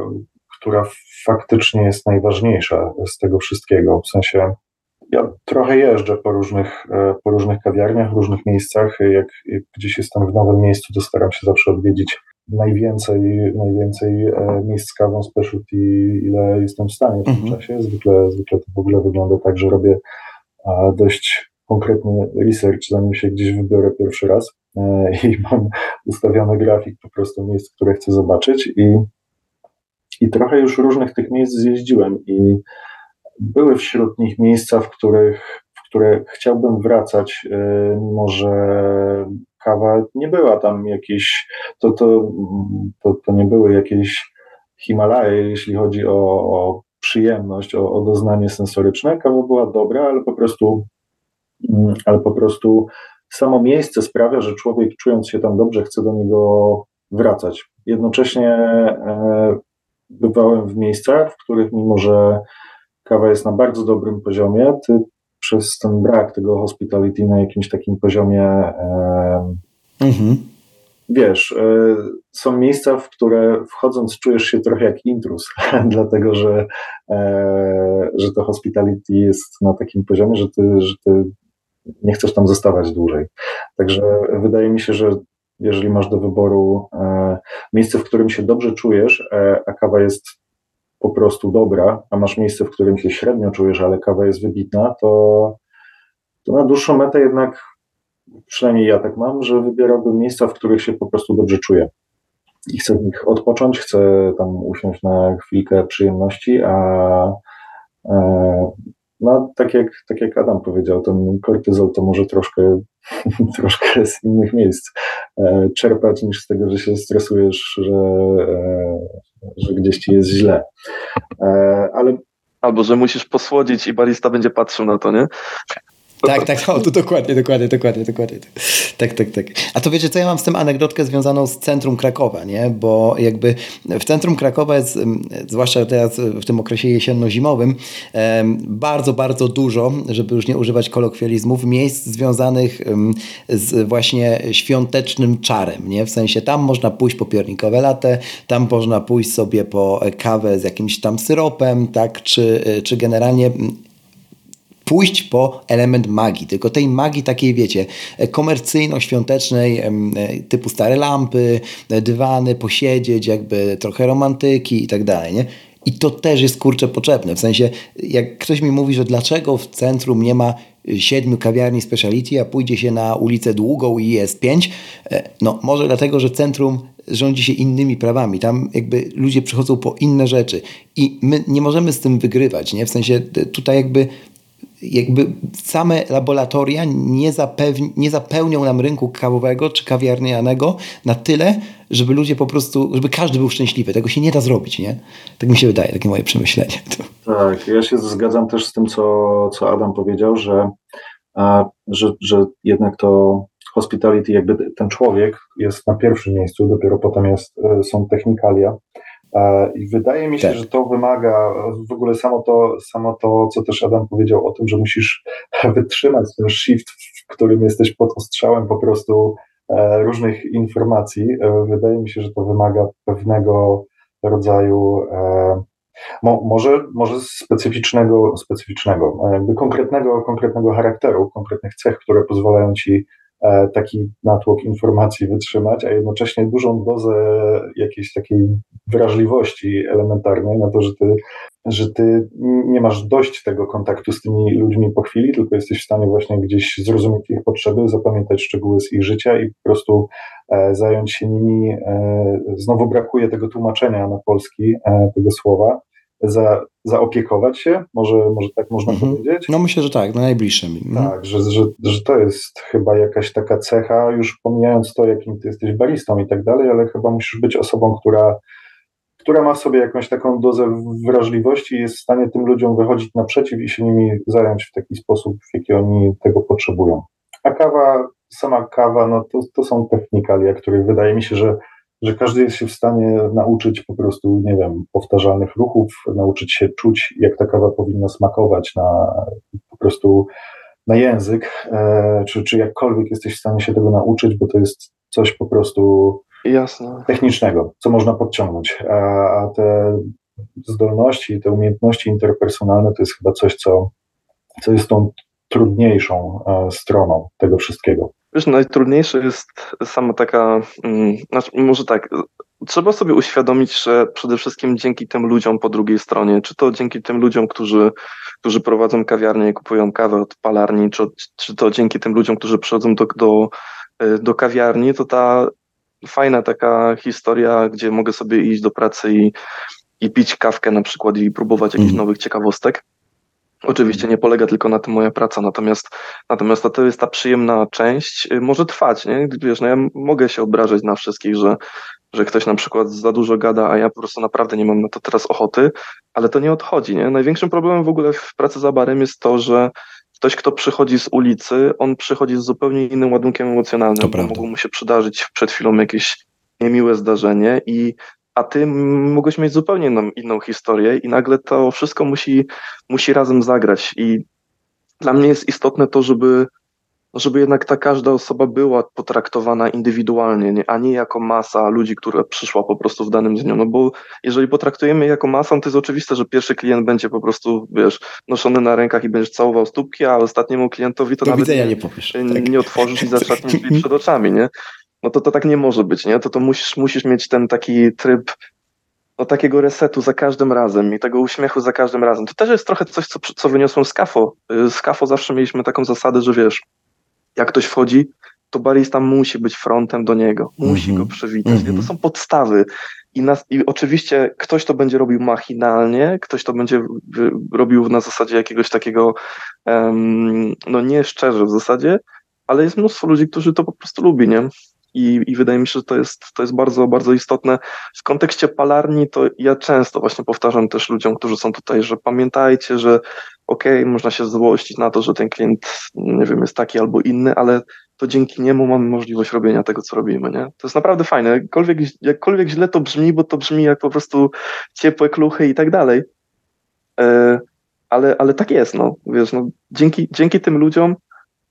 która faktycznie jest najważniejsza z tego wszystkiego. W sensie ja trochę jeżdżę po różnych, po różnych kawiarniach, różnych miejscach. Jak, jak gdzieś jestem w nowym miejscu, to staram się zawsze odwiedzić najwięcej, najwięcej e, miejsc z kawą specialty, ile jestem w stanie w tym mhm. czasie. Zwykle, zwykle to w ogóle wygląda tak, że robię dość konkretny research, zanim się gdzieś wybiorę pierwszy raz e, i mam ustawiony grafik po prostu miejsc, które chcę zobaczyć i, i trochę już różnych tych miejsc zjeździłem i były wśród nich miejsca, w których w które chciałbym wracać, e, mimo że kawa nie była tam jakieś, to, to, to, to nie były jakieś Himalaje, jeśli chodzi o, o przyjemność, o, o doznanie sensoryczne. Kawa była dobra, ale po prostu, mm, ale po prostu samo miejsce sprawia, że człowiek czując się tam dobrze, chce do niego wracać. Jednocześnie e, bywałem w miejscach, w których mimo, że kawa jest na bardzo dobrym poziomie, ty przez ten brak tego hospitality na jakimś takim poziomie. Mhm. Wiesz, e, są miejsca, w które wchodząc czujesz się trochę jak intrus, dlatego że, e, że to hospitality jest na takim poziomie, że ty, że ty nie chcesz tam zostawać dłużej. Także wydaje mi się, że jeżeli masz do wyboru e, miejsce, w którym się dobrze czujesz, a kawa jest po prostu dobra, a masz miejsce, w którym się średnio czujesz, ale kawa jest wybitna, to, to na dłuższą metę jednak, przynajmniej ja tak mam, że wybierałbym miejsca, w których się po prostu dobrze czuję. I chcę w nich odpocząć, chcę tam usiąść na chwilkę przyjemności, a e, no, tak jak, tak jak Adam powiedział, ten kortyzol to może troszkę, troszkę z innych miejsc e, czerpać niż z tego, że się stresujesz, że, e, że gdzieś ci jest źle. E, ale Albo, że musisz posłodzić i barista będzie patrzył na to, nie? Tak, tak, no, to dokładnie, dokładnie, dokładnie, dokładnie. Tak, tak, tak. A to wiecie co, ja mam z tym anegdotkę związaną z centrum Krakowa, nie? Bo jakby w centrum Krakowa jest, zwłaszcza teraz w tym okresie jesienno-zimowym, bardzo, bardzo dużo, żeby już nie używać kolokwializmów, miejsc związanych z właśnie świątecznym czarem, nie? W sensie tam można pójść po piernikowe latę, tam można pójść sobie po kawę z jakimś tam syropem, tak? Czy, czy generalnie pójść po element magii, tylko tej magii takiej, wiecie, komercyjno-świątecznej, e, typu stare lampy, dywany, posiedzieć, jakby trochę romantyki i tak dalej, nie? I to też jest kurczę potrzebne. W sensie, jak ktoś mi mówi, że dlaczego w centrum nie ma siedmiu kawiarni speciality, a pójdzie się na ulicę Długą i jest pięć, e, no może dlatego, że centrum rządzi się innymi prawami. Tam jakby ludzie przychodzą po inne rzeczy i my nie możemy z tym wygrywać, nie? W sensie tutaj jakby jakby same laboratoria nie, zapewni, nie zapełnią nam rynku kawowego czy kawiarnianego na tyle, żeby ludzie po prostu, żeby każdy był szczęśliwy. Tego się nie da zrobić, nie? Tak mi się wydaje, takie moje przemyślenie. Tak, ja się zgadzam też z tym, co, co Adam powiedział, że, że, że jednak to hospitality, jakby ten człowiek jest na pierwszym miejscu, dopiero potem jest, e, są technikalia. E, I wydaje mi się, tak. że to wymaga w ogóle samo to, samo to, co też Adam powiedział o tym, że musisz wytrzymać ten shift, w którym jesteś pod ostrzałem po prostu e, różnych informacji. E, wydaje mi się, że to wymaga pewnego rodzaju Mo, może, może specyficznego, specyficznego, jakby konkretnego, konkretnego charakteru, konkretnych cech, które pozwalają ci taki natłok informacji wytrzymać, a jednocześnie dużą dozę jakiejś takiej wrażliwości elementarnej na to, że ty, że ty nie masz dość tego kontaktu z tymi ludźmi po chwili, tylko jesteś w stanie właśnie gdzieś zrozumieć ich potrzeby, zapamiętać szczegóły z ich życia i po prostu e, zająć się nimi. E, znowu brakuje tego tłumaczenia na polski tego słowa, za, zaopiekować się, może, może tak można mhm. powiedzieć? No myślę, że tak, na najbliższym. Mhm. Tak, że, że, że to jest chyba jakaś taka cecha, już pomijając to, jakim ty jesteś baristą i tak dalej, ale chyba musisz być osobą, która, która ma w sobie jakąś taką dozę wrażliwości i jest w stanie tym ludziom wychodzić naprzeciw i się nimi zająć w taki sposób, w jaki oni tego potrzebują. A kawa, sama kawa, no to, to są technikalia, których wydaje mi się, że że każdy jest się w stanie nauczyć po prostu, nie wiem, powtarzalnych ruchów, nauczyć się czuć, jak ta kawa powinna smakować na po prostu na język, e, czy, czy jakkolwiek jesteś w stanie się tego nauczyć, bo to jest coś po prostu Jasne. technicznego, co można podciągnąć. A, a te zdolności, te umiejętności interpersonalne to jest chyba coś, co, co jest tą trudniejszą e, stroną tego wszystkiego. Wiesz, najtrudniejsze jest sama taka, mm, znaczy może tak, trzeba sobie uświadomić, że przede wszystkim dzięki tym ludziom po drugiej stronie, czy to dzięki tym ludziom, którzy, którzy prowadzą kawiarnię i kupują kawę od palarni, czy, czy to dzięki tym ludziom, którzy przychodzą do, do, e, do kawiarni, to ta fajna taka historia, gdzie mogę sobie iść do pracy i, i pić kawkę na przykład i próbować jakichś mm. nowych ciekawostek. Oczywiście nie polega tylko na tym moja praca, natomiast, natomiast to jest ta przyjemna część, y, może trwać, nie? Wiesz, no ja mogę się obrażać na wszystkich, że, że ktoś na przykład za dużo gada, a ja po prostu naprawdę nie mam na to teraz ochoty, ale to nie odchodzi, nie? Największym problemem w ogóle w pracy za barem jest to, że ktoś, kto przychodzi z ulicy, on przychodzi z zupełnie innym ładunkiem emocjonalnym, bo mogło mu się przydarzyć przed chwilą jakieś niemiłe zdarzenie i a ty mogłeś mieć zupełnie inną, inną historię i nagle to wszystko musi, musi razem zagrać. I dla mnie jest istotne to, żeby, żeby jednak ta każda osoba była potraktowana indywidualnie, nie, a nie jako masa ludzi, która przyszła po prostu w danym dniu. No bo jeżeli potraktujemy jako masę, to jest oczywiste, że pierwszy klient będzie po prostu, wiesz, noszony na rękach i będziesz całował stópki, a ostatniemu klientowi to Do nawet nie, nie, powiesz, tak. nie otworzysz i zaczniesz przed oczami, nie? No to to tak nie może być, nie? To to musisz, musisz mieć ten taki tryb no, takiego resetu za każdym razem i tego uśmiechu za każdym razem. To też jest trochę coś, co, co wyniosłem z Kafo. Y, z Kafo zawsze mieliśmy taką zasadę, że wiesz, jak ktoś wchodzi, to barista musi być frontem do niego, musi mm -hmm. go przywitać. Mm -hmm. To mhm. są podstawy. I, nas, I oczywiście ktoś to będzie robił machinalnie, ktoś to będzie robił na zasadzie jakiegoś takiego, um, no nie szczerze w zasadzie, ale jest mnóstwo ludzi, którzy to po prostu lubi, nie? I, I wydaje mi się, że to jest, to jest bardzo, bardzo istotne. W kontekście palarni to ja często właśnie powtarzam też ludziom, którzy są tutaj, że pamiętajcie, że okej, okay, można się złościć na to, że ten klient, nie wiem, jest taki albo inny, ale to dzięki niemu mamy możliwość robienia tego, co robimy, nie? To jest naprawdę fajne. Jakkolwiek, jakkolwiek źle to brzmi, bo to brzmi jak po prostu ciepłe kluchy i tak dalej. E, ale, ale tak jest, no. Wiesz, no, dzięki, dzięki tym ludziom,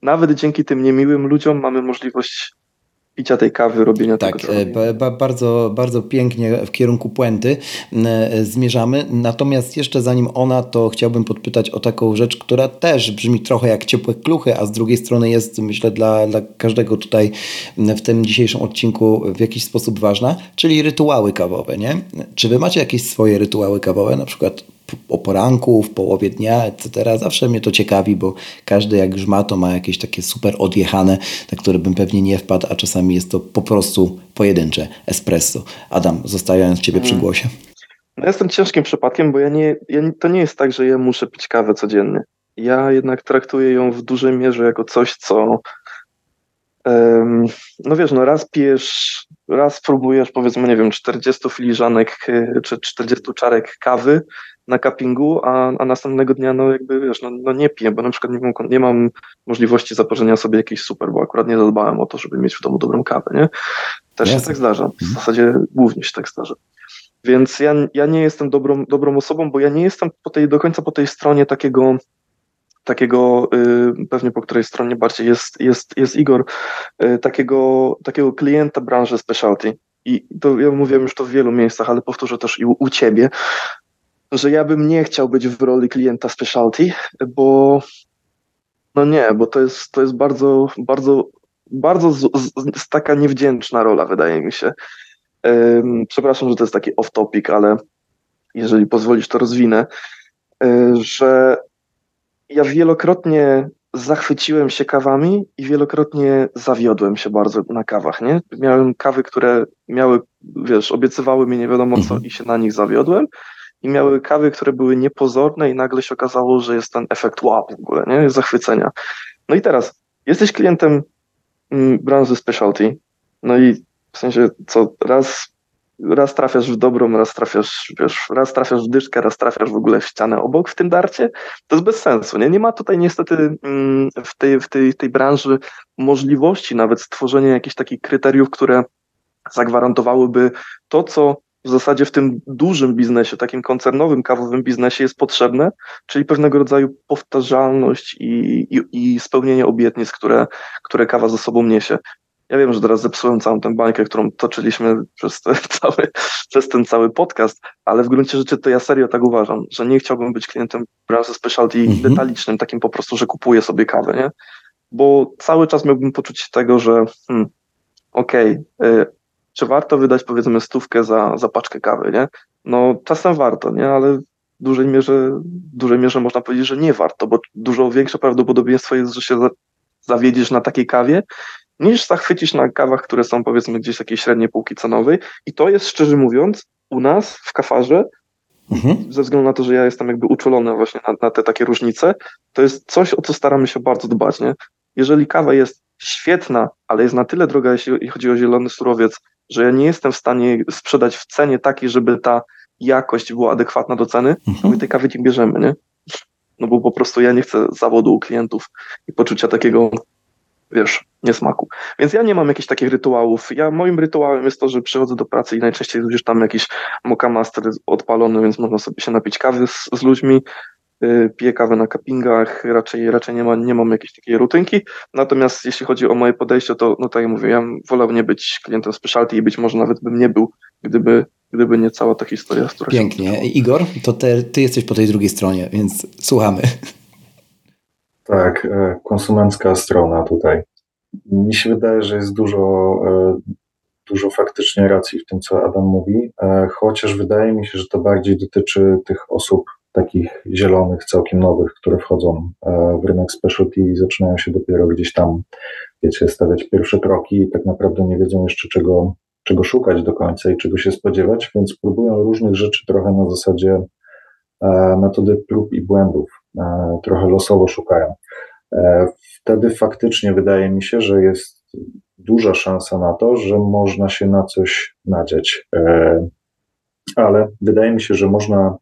nawet dzięki tym niemiłym ludziom mamy możliwość picia tej kawy, robienia tak, tego. Tak, bardzo, bardzo pięknie w kierunku puenty e, zmierzamy. Natomiast jeszcze zanim ona, to chciałbym podpytać o taką rzecz, która też brzmi trochę jak ciepłe kluchy, a z drugiej strony jest, myślę, dla, dla każdego tutaj w tym dzisiejszym odcinku w jakiś sposób ważna, czyli rytuały kawowe, nie? Czy wy macie jakieś swoje rytuały kawowe, na przykład o poranku, w połowie dnia, etc. Zawsze mnie to ciekawi, bo każdy jak już ma, to ma jakieś takie super odjechane, na które bym pewnie nie wpadł, a czasami jest to po prostu pojedyncze espresso. Adam, zostawiając Ciebie przy mm. głosie. No jestem ciężkim przypadkiem, bo ja nie, ja, to nie jest tak, że ja muszę pić kawę codziennie. Ja jednak traktuję ją w dużej mierze jako coś, co no wiesz, no raz pijesz, raz próbujesz powiedzmy, nie wiem, 40 filiżanek y, czy 40 czarek kawy na cuppingu, a, a następnego dnia no jakby wiesz, no, no nie piję, bo na przykład nie mam, nie mam możliwości zaparzenia sobie jakiejś super, bo akurat nie zadbałem o to, żeby mieć w domu dobrą kawę, nie? Też się tak zdarza, w mhm. zasadzie głównie się tak zdarza. Więc ja, ja nie jestem dobrą, dobrą osobą, bo ja nie jestem po tej, do końca po tej stronie takiego takiego, y, pewnie po której stronie bardziej jest, jest, jest Igor, y, takiego, takiego klienta branży specialty. I to ja mówiłem już to w wielu miejscach, ale powtórzę też i u, u ciebie, że ja bym nie chciał być w roli klienta specialty, bo no nie, bo to jest, to jest bardzo, bardzo, bardzo z, z, taka niewdzięczna rola, wydaje mi się. Przepraszam, że to jest taki off-topic, ale jeżeli pozwolisz, to rozwinę, y, że ja wielokrotnie zachwyciłem się kawami i wielokrotnie zawiodłem się bardzo na kawach, nie? Miałem kawy, które miały, wiesz, obiecywały mi nie wiadomo co mhm. i się na nich zawiodłem i miały kawy, które były niepozorne i nagle się okazało, że jest ten efekt wow w ogóle, nie? Zachwycenia. No i teraz, jesteś klientem mm, branży specialty, no i w sensie co, raz raz trafiasz w dobrą, raz trafiasz, wiesz, raz trafiasz w dyszkę, raz trafiasz w ogóle w ścianę obok w tym darcie, to jest bez sensu. Nie, nie ma tutaj niestety mm, w tej, w, tej, tej branży możliwości nawet stworzenia jakichś takich kryteriów, które zagwarantowałyby to, co w zasadzie w tym dużym biznesie, takim koncernowym, kawowym biznesie jest potrzebne, czyli pewnego rodzaju powtarzalność i, i, i spełnienie obietnic, które, które kawa ze sobą niesie. Ja wiem, że teraz zepsułem całą tę bańkę, którą toczyliśmy przez, te, cały, przez ten cały podcast, ale w gruncie rzeczy to ja serio tak uważam, że nie chciałbym być klientem branży specialty mhm. detalicznym, takim po prostu, że kupuję sobie kawę, nie? Bo cały czas miałbym poczucie tego, że hmm, okej, okay, czy warto wydać powiedzmy stówkę za, za paczkę kawy, nie? No czasem warto, nie? Ale w dużej mierze, w dużej mierze można powiedzieć, że nie warto, bo dużo większe prawdopodobieństwo jest, że się zawiedziesz na takiej kawie, niż zachwycić na kawach, które są powiedzmy gdzieś takiej średniej półki cenowej. I to jest szczerze mówiąc u nas w kafarze, mhm. ze względu na to, że ja jestem jakby uczulony właśnie na, na te takie różnice, to jest coś, o co staramy się bardzo dbać. Nie? Jeżeli kawa jest świetna, ale jest na tyle droga, jeśli chodzi o zielony surowiec, że ja nie jestem w stanie sprzedać w cenie takiej, żeby ta jakość była adekwatna do ceny, mhm. my tej kawy nie bierzemy, nie? No bo po prostu ja nie chcę zawodu u klientów i poczucia takiego, wiesz, niesmaku. Więc ja nie mam jakichś takich rytuałów. Ja moim rytuałem jest to, że przychodzę do pracy i najczęściej jest już tam jakiś moka master odpalony, więc można sobie się napić kawy z, z ludźmi, piję kawę na kapingach, raczej, raczej nie, ma, nie mam jakiejś takiej rutynki. Natomiast jeśli chodzi o moje podejście, to no tak jak mówię, ja wolę nie być klientem specialty i być może nawet bym nie był, gdyby, gdyby nie cała ta historia. Z Pięknie. Igor, to te, ty jesteś po tej drugiej stronie, więc słuchamy. Tak, e, konsumencka strona tutaj. Mi się wydaje, że jest dużo, e, dużo faktycznie racji w tym, co Adam mówi, e, chociaż wydaje mi się, że to bardziej dotyczy tych osób takich zielonych, całkiem nowych, które wchodzą e, w rynek specialty i zaczynają się dopiero gdzieś tam, wiecie, stawiać pierwsze kroki i tak naprawdę nie wiedzą jeszcze czego, czego szukać do końca i czego się spodziewać, więc próbują różnych rzeczy trochę na zasadzie e, metody prób i błędów, e, trochę losowo szukają. Wtedy faktycznie wydaje mi się, że jest duża szansa na to, że można się na coś nadzieć. Ale wydaje mi się, że można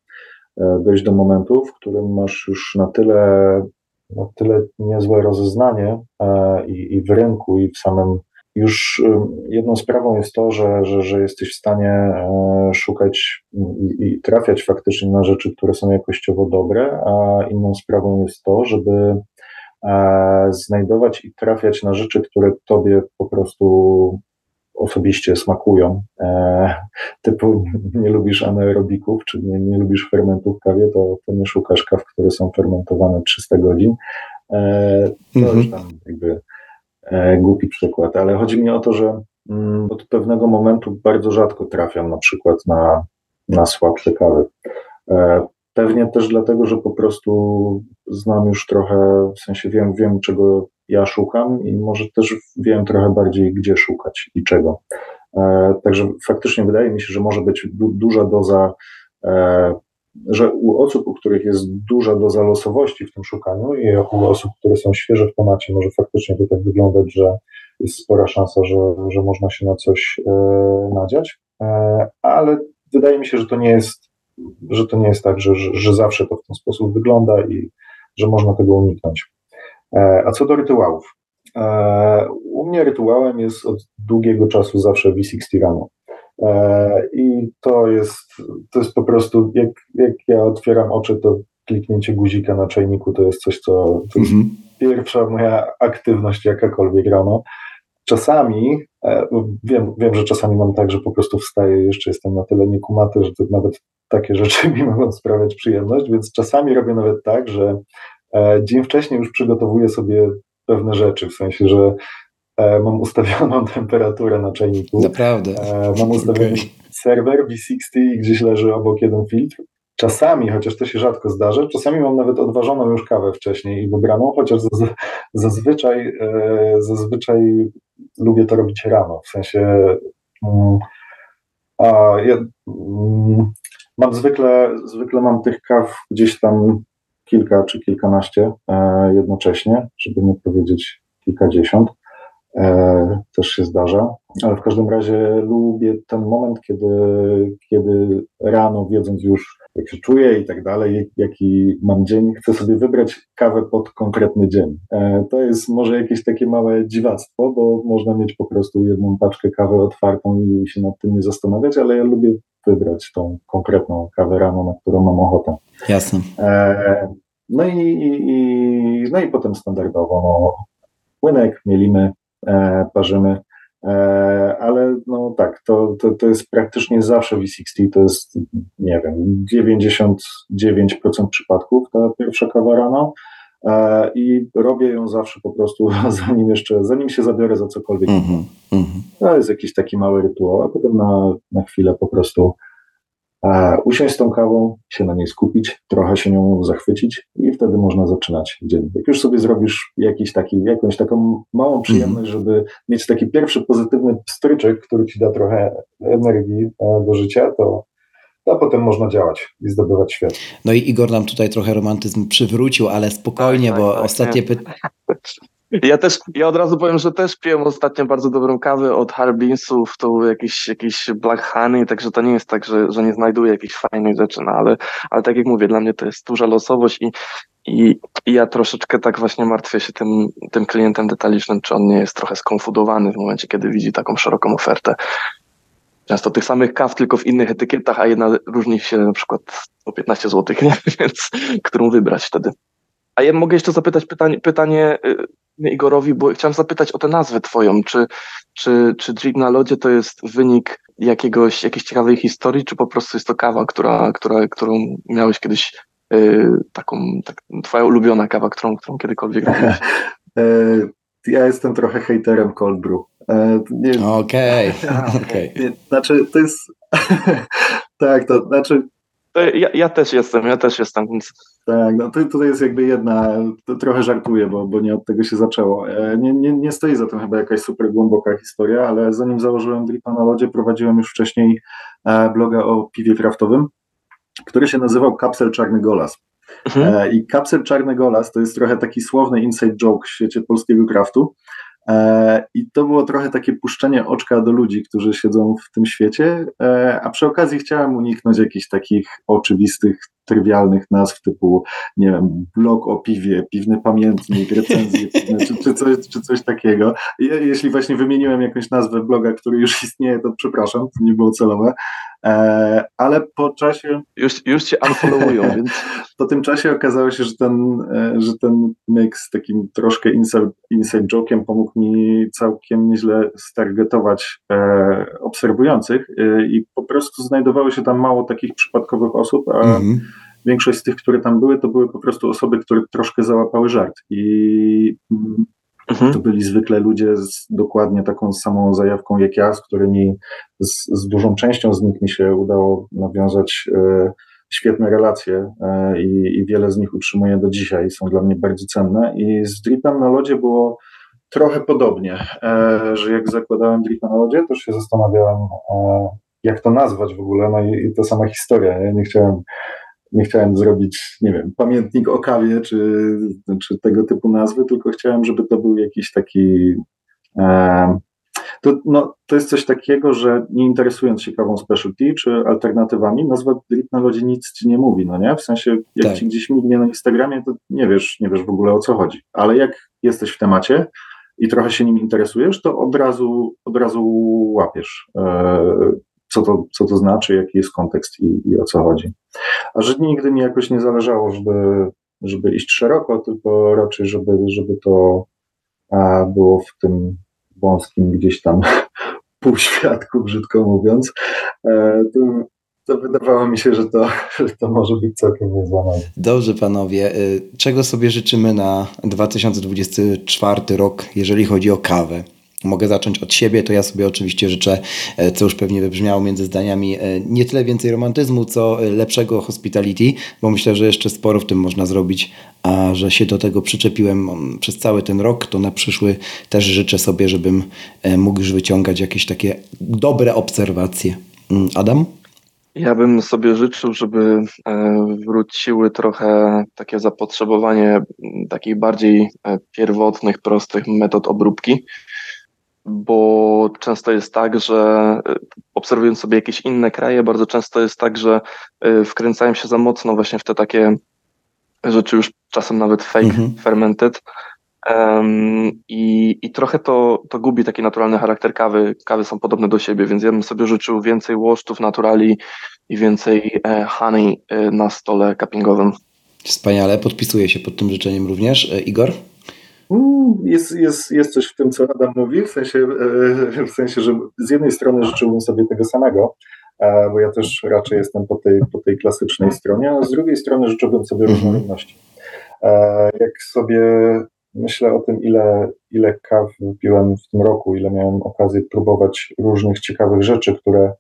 dojść do momentu, w którym masz już na tyle, na tyle niezłe rozeznanie e, i, i w rynku, i w samym już jedną sprawą jest to, że, że, że jesteś w stanie e, szukać i, i, trafiać faktycznie na rzeczy, które są jakościowo dobre, a inną sprawą jest to, żeby znajdować i trafiać na rzeczy, które tobie po prostu osobiście smakują. E, typu nie lubisz anaerobików, czy nie, nie lubisz fermentów w kawie, to, to nie szukasz kaw, które są fermentowane 300 godzin. E, to mhm. już tam jakby e, głupi przykład, ale chodzi mi o to, że mm, od pewnego momentu bardzo rzadko trafiam na przykład na, na słabsze kawy. E, pewnie też dlatego, że po prostu znam już trochę, w sensie wiem, wiem czego ja szukam i może też wiem trochę bardziej, gdzie szukać i czego. E, także faktycznie wydaje mi się, że może być du duża doza, e, że u osób, u których jest duża doza losowości w tym szukaniu i u osób, które są świeże w temacie, może faktycznie to tak wyglądać, że jest spora szansa, że, że można się na coś e, nadziać, ale wydaje mi się, że to nie jest, że to nie jest tak, że, że zawsze to w ten sposób wygląda i że można tego uniknąć. E, a co do rytuałów. E, u mnie rytuałem jest od długiego czasu zawsze V60 rano. E, I to jest, to jest po prostu, jak, jak ja otwieram oczy, to kliknięcie guzika na czajniku to jest coś, co to jest mhm. pierwsza moja aktywność jakakolwiek rano. Czasami, wiem, wiem, że czasami mam tak, że po prostu wstaję, jeszcze jestem na tyle niekumaty, że to nawet takie rzeczy mi mogą sprawiać przyjemność, więc czasami robię nawet tak, że dzień wcześniej już przygotowuję sobie pewne rzeczy, w sensie, że e, mam ustawioną temperaturę na czajniku. Naprawdę. E, mam ustawiony okay. serwer V60 i gdzieś leży obok jeden filtr. Czasami, chociaż to się rzadko zdarza, czasami mam nawet odważoną już kawę wcześniej i wybraną, chociaż zazwyczaj, zazwyczaj lubię to robić rano. W sensie mm, a ja, mm, mam zwykle, zwykle mam tych kaw gdzieś tam kilka czy kilkanaście e, jednocześnie, żeby nie powiedzieć kilkadziesiąt. E, też się zdarza, ale w każdym razie lubię ten moment, kiedy, kiedy rano, wiedząc już, jak się czuję i tak dalej, jaki mam dzień, chcę sobie wybrać kawę pod konkretny dzień. E, to jest może jakieś takie małe dziwactwo, bo można mieć po prostu jedną paczkę kawy otwartą i się nad tym nie zastanawiać, ale ja lubię wybrać tą konkretną kawę rano, na którą mam ochotę. Jasne. E, no i, i, no i potem standardowo no, płynek mielimy, e, parzymy. ale no tak, to, to, to jest praktycznie zawsze V60, to jest, nie wiem, 99% przypadków ta pierwsza kawa rano i robię ją zawsze po prostu, zanim jeszcze, zanim się zabiorę za cokolwiek. Mm -hmm, To jest jakiś taki mały rytuał, a potem na, na chwilę po prostu usiąść z tą kawą, się na niej skupić, trochę się nią zachwycić i wtedy można zaczynać dzień. Jak już sobie zrobisz jakiś taki, jakąś taką małą przyjemność, mm. żeby mieć taki pierwszy pozytywny stryczek, który ci da trochę energii e, do życia, to a potem można działać i zdobywać świat. No i Igor nam tutaj trochę romantyzm przywrócił, ale spokojnie, tak, bo tak, ostatnie tak, pytanie. Ja też, ja od razu powiem, że też piłem ostatnio bardzo dobrą kawę od Harbinsów, to jakiś, jakiś Black Honey, także to nie jest tak, że, że nie znajduję jakichś fajnych rzeczy, no ale, ale tak jak mówię, dla mnie to jest duża losowość i, i, i ja troszeczkę tak właśnie martwię się tym, tym klientem detalicznym, czy on nie jest trochę skonfudowany w momencie, kiedy widzi taką szeroką ofertę. Często tych samych kaw, tylko w innych etykietach, a jedna różni się na przykład o 15 zł, nie? więc którą wybrać wtedy. A ja mogę jeszcze zapytać pytanie, pytanie Igorowi, bo chciałem zapytać o tę nazwę twoją. Czy, czy, czy Drink na lodzie to jest wynik jakiegoś, jakiejś ciekawej historii, czy po prostu jest to kawa, która, która, którą miałeś kiedyś yy, taką, tak, twoja ulubiona kawa, którą, którą kiedykolwiek robiłeś? Ja jestem trochę hejterem cold brew. E, okej, okay. okay. Znaczy, to jest... tak, to znaczy... Ja, ja też jestem, ja też jestem, więc tak, no to, tutaj jest jakby jedna, trochę żartuję, bo, bo nie od tego się zaczęło. E, nie, nie, nie stoi za tym chyba jakaś super głęboka historia, ale zanim założyłem Dripa na lodzie, prowadziłem już wcześniej e, bloga o piwie kraftowym, który się nazywał Kapsel Czarny Golas. Mhm. E, I Kapsel Czarny Golas to jest trochę taki słowny inside joke w świecie polskiego kraftu. I to było trochę takie puszczenie oczka do ludzi, którzy siedzą w tym świecie, a przy okazji chciałem uniknąć jakichś takich oczywistych trywialnych nazw typu, nie wiem, blog o piwie, piwny pamiętnik, recenzje piwne, czy, czy, coś, czy coś takiego. jeśli właśnie wymieniłem jakąś nazwę bloga, który już istnieje, to przepraszam, to nie było celowe. E, ale po czasie... Już, już cię unfollowują, więc... Po tym czasie okazało się, że ten, e, że ten mix z takim troszkę inside, inside joke'iem pomógł mi całkiem nieźle stargetować e, obserwujących e, i po prostu znajdowało się tam mało takich przypadkowych osób, a mm -hmm większość z tych, które tam były, to były po prostu osoby, które troszkę załapały żart. I mhm. to byli zwykle ludzie z dokładnie taką samą zajawką jak ja, z którymi z, z dużą częścią z nich mi się udało nawiązać e, świetne relacje e, i, i, wiele z nich utrzymuję do dzisiaj, są dla mnie bardzo cenne. I z Dripem na lodzie było trochę podobnie, e, że jak zakładałem Dripa na lodzie, to się zastanawiałem, e, jak to nazwać w ogóle, no i, i ta sama historia. Ja nie chciałem nie chciałem zrobić, nie wiem, pamiętnik o kawie czy, czy tego typu nazwy, tylko chciałem, żeby to był jakiś taki. E, to, no, to jest coś takiego, że nie interesując się kawą specialty czy alternatywami, nazwa drip na lodzie nic ci nie mówi, no nie? W sensie, jak tak. ci gdzieś mignie na Instagramie, to nie wiesz, nie wiesz w ogóle o co chodzi. Ale jak jesteś w temacie i trochę się nim interesujesz, to od razu, od razu łapiesz, e, co to, co to znaczy, jaki jest kontekst i, i o co chodzi. A że nigdy mi jakoś nie zależało, żeby, żeby iść szeroko, tylko raczej, żeby, żeby to było w tym wąskim gdzieś tam półświadku, brzydko mówiąc, e, to, to wydawało mi się, że to, to może być całkiem niezłamane. Dobrze, panowie. Y, czego sobie życzymy na 2024 rok, jeżeli chodzi o kawę? Mogę zacząć od siebie, to ja sobie oczywiście życzę, e, co już pewnie wybrzmiało między zdaniami, e, nie tyle więcej romantyzmu, co e, lepszego hospitality, bo myślę, że jeszcze sporo w tym można zrobić, a że się do tego przyczepiłem przez cały ten rok, to na przyszły też życzę sobie, żebym mógł już wyciągać jakieś takie dobre obserwacje. Mm, Adam? Ja bym sobie życzył, żeby wróciły trochę takie zapotrzebowanie takich bardziej pierwotnych, prostych metod obróbki bo często jest tak, że y, obserwując sobie jakieś inne kraje, bardzo często jest tak, że y, wkręcają się za mocno właśnie w te takie rzeczy już czasem nawet fake mhm. fermented. Um, i, I trochę to, to gubi taki naturalny charakter kawy. Kawy są podobne do siebie, więc ja bym sobie życzył więcej łoszczów, naturali i więcej e, honey e, na stole cuppingowym. Wspaniale, podpisuję się pod tym życzeniem również. E, Igor? Mm, jest, jest, jest coś w tym, co Adam mówi, w sensie, e, w sensie, że z jednej strony życzyłbym sobie tego samego, e, bo ja też raczej jestem po tej, po tej klasycznej stronie, a z drugiej strony życzyłbym sobie mhm. różnorodności. E, jak sobie myślę o tym, ile, ile kaw wypiłem w tym roku, ile miałem okazję próbować różnych ciekawych rzeczy, które,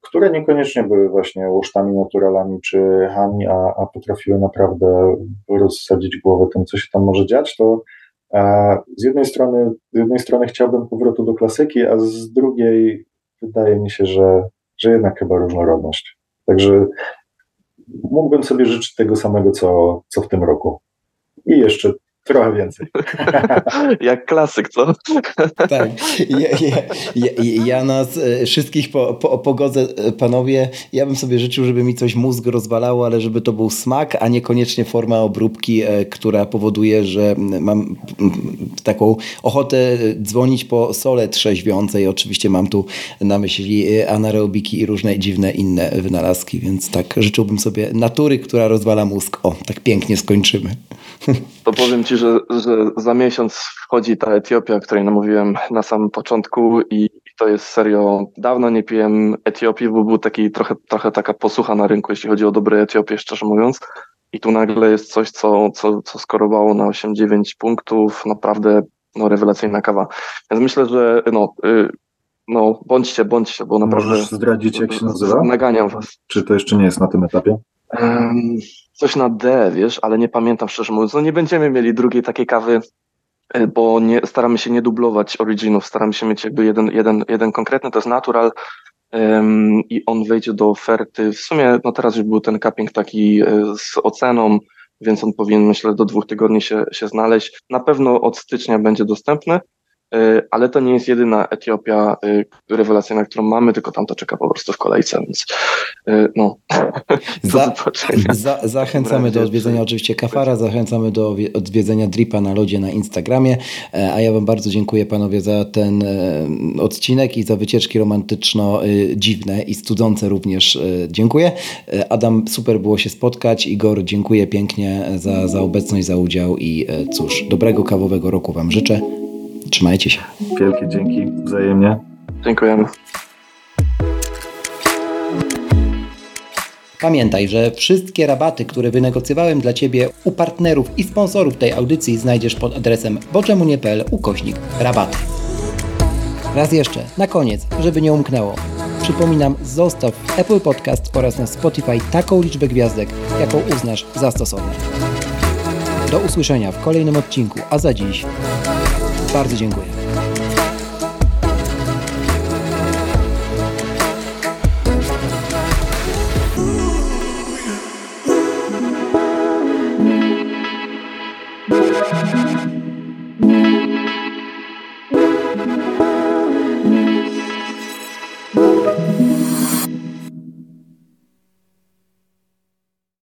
które niekoniecznie były właśnie łosztami naturalami czy hami, a, a potrafiły naprawdę rozsadzić głowę tym, co się tam może dziać, to a, z jednej strony, z jednej strony chciałbym powrotu do klasyki, a z drugiej wydaje mi się, że, że jednak chyba różnorodność. Także mógłbym sobie życzyć tego samego, co, co w tym roku. I jeszcze Trochę więcej. Jak klasyk, co? tak. Ja, ja, ja, ja nas e, wszystkich po, po, pogodzę, e, panowie. Ja bym sobie życzył, żeby mi coś mózg rozwalało, ale żeby to był smak, a niekoniecznie forma obróbki, e, która powoduje, że mam taką ochotę dzwonić po sole trzeźwiącej. Oczywiście mam tu na myśli anaerobiki i różne dziwne inne wynalazki, więc tak życzyłbym sobie natury, która rozwala mózg. O, tak pięknie skończymy. To powiem Ci, że, że za miesiąc wchodzi ta Etiopia, o której namówiłem na samym początku i to jest serio, dawno nie piłem Etiopii, bo był taki trochę, trochę taka posłucha na rynku, jeśli chodzi o dobre Etiopię, szczerze mówiąc. I tu nagle jest coś, co, co, co skorowało na 8-9 punktów, naprawdę no, rewelacyjna kawa. Więc myślę, że no, y, no bądźcie, bądźcie, bo naprawdę... Możesz zdradzić, jak się nazywa? Naganiam was. Czy to jeszcze nie jest na tym etapie? Um, coś na D, wiesz, ale nie pamiętam szczerze mówiąc. No nie będziemy mieli drugiej takiej kawy, e, bo nie, staramy się nie dublować originów, staramy się mieć jakby jeden, jeden, jeden konkretny, to jest natural um, i on wejdzie do oferty. W sumie, no teraz już był ten cupping taki e, z oceną, więc on powinien myślę do dwóch tygodni się, się znaleźć. Na pewno od stycznia będzie dostępny. E, ale to nie jest jedyna Etiopia e, rewelacyjna, którą mamy, tylko tam to czeka po prostu w kolejce, więc e, no. Za, za, zachęcamy do odwiedzenia oczywiście Kafara, zachęcamy do odwiedzenia Dripa na lodzie na Instagramie, a ja Wam bardzo dziękuję panowie za ten odcinek i za wycieczki romantyczno-dziwne i studzące również dziękuję. Adam, super było się spotkać. Igor, dziękuję pięknie za, za obecność, za udział i cóż, dobrego kawowego roku Wam życzę. Trzymajcie się. Wielkie dzięki wzajemnie. Dziękujemy. Pamiętaj, że wszystkie rabaty, które wynegocjowałem dla Ciebie u partnerów i sponsorów tej audycji znajdziesz pod adresem boczemunie.pl ukośnik rabaty. Raz jeszcze, na koniec, żeby nie umknęło. Przypominam, zostaw w Apple Podcast oraz na Spotify taką liczbę gwiazdek, jaką uznasz za stosowne. Do usłyszenia w kolejnym odcinku, a za dziś bardzo dziękuję.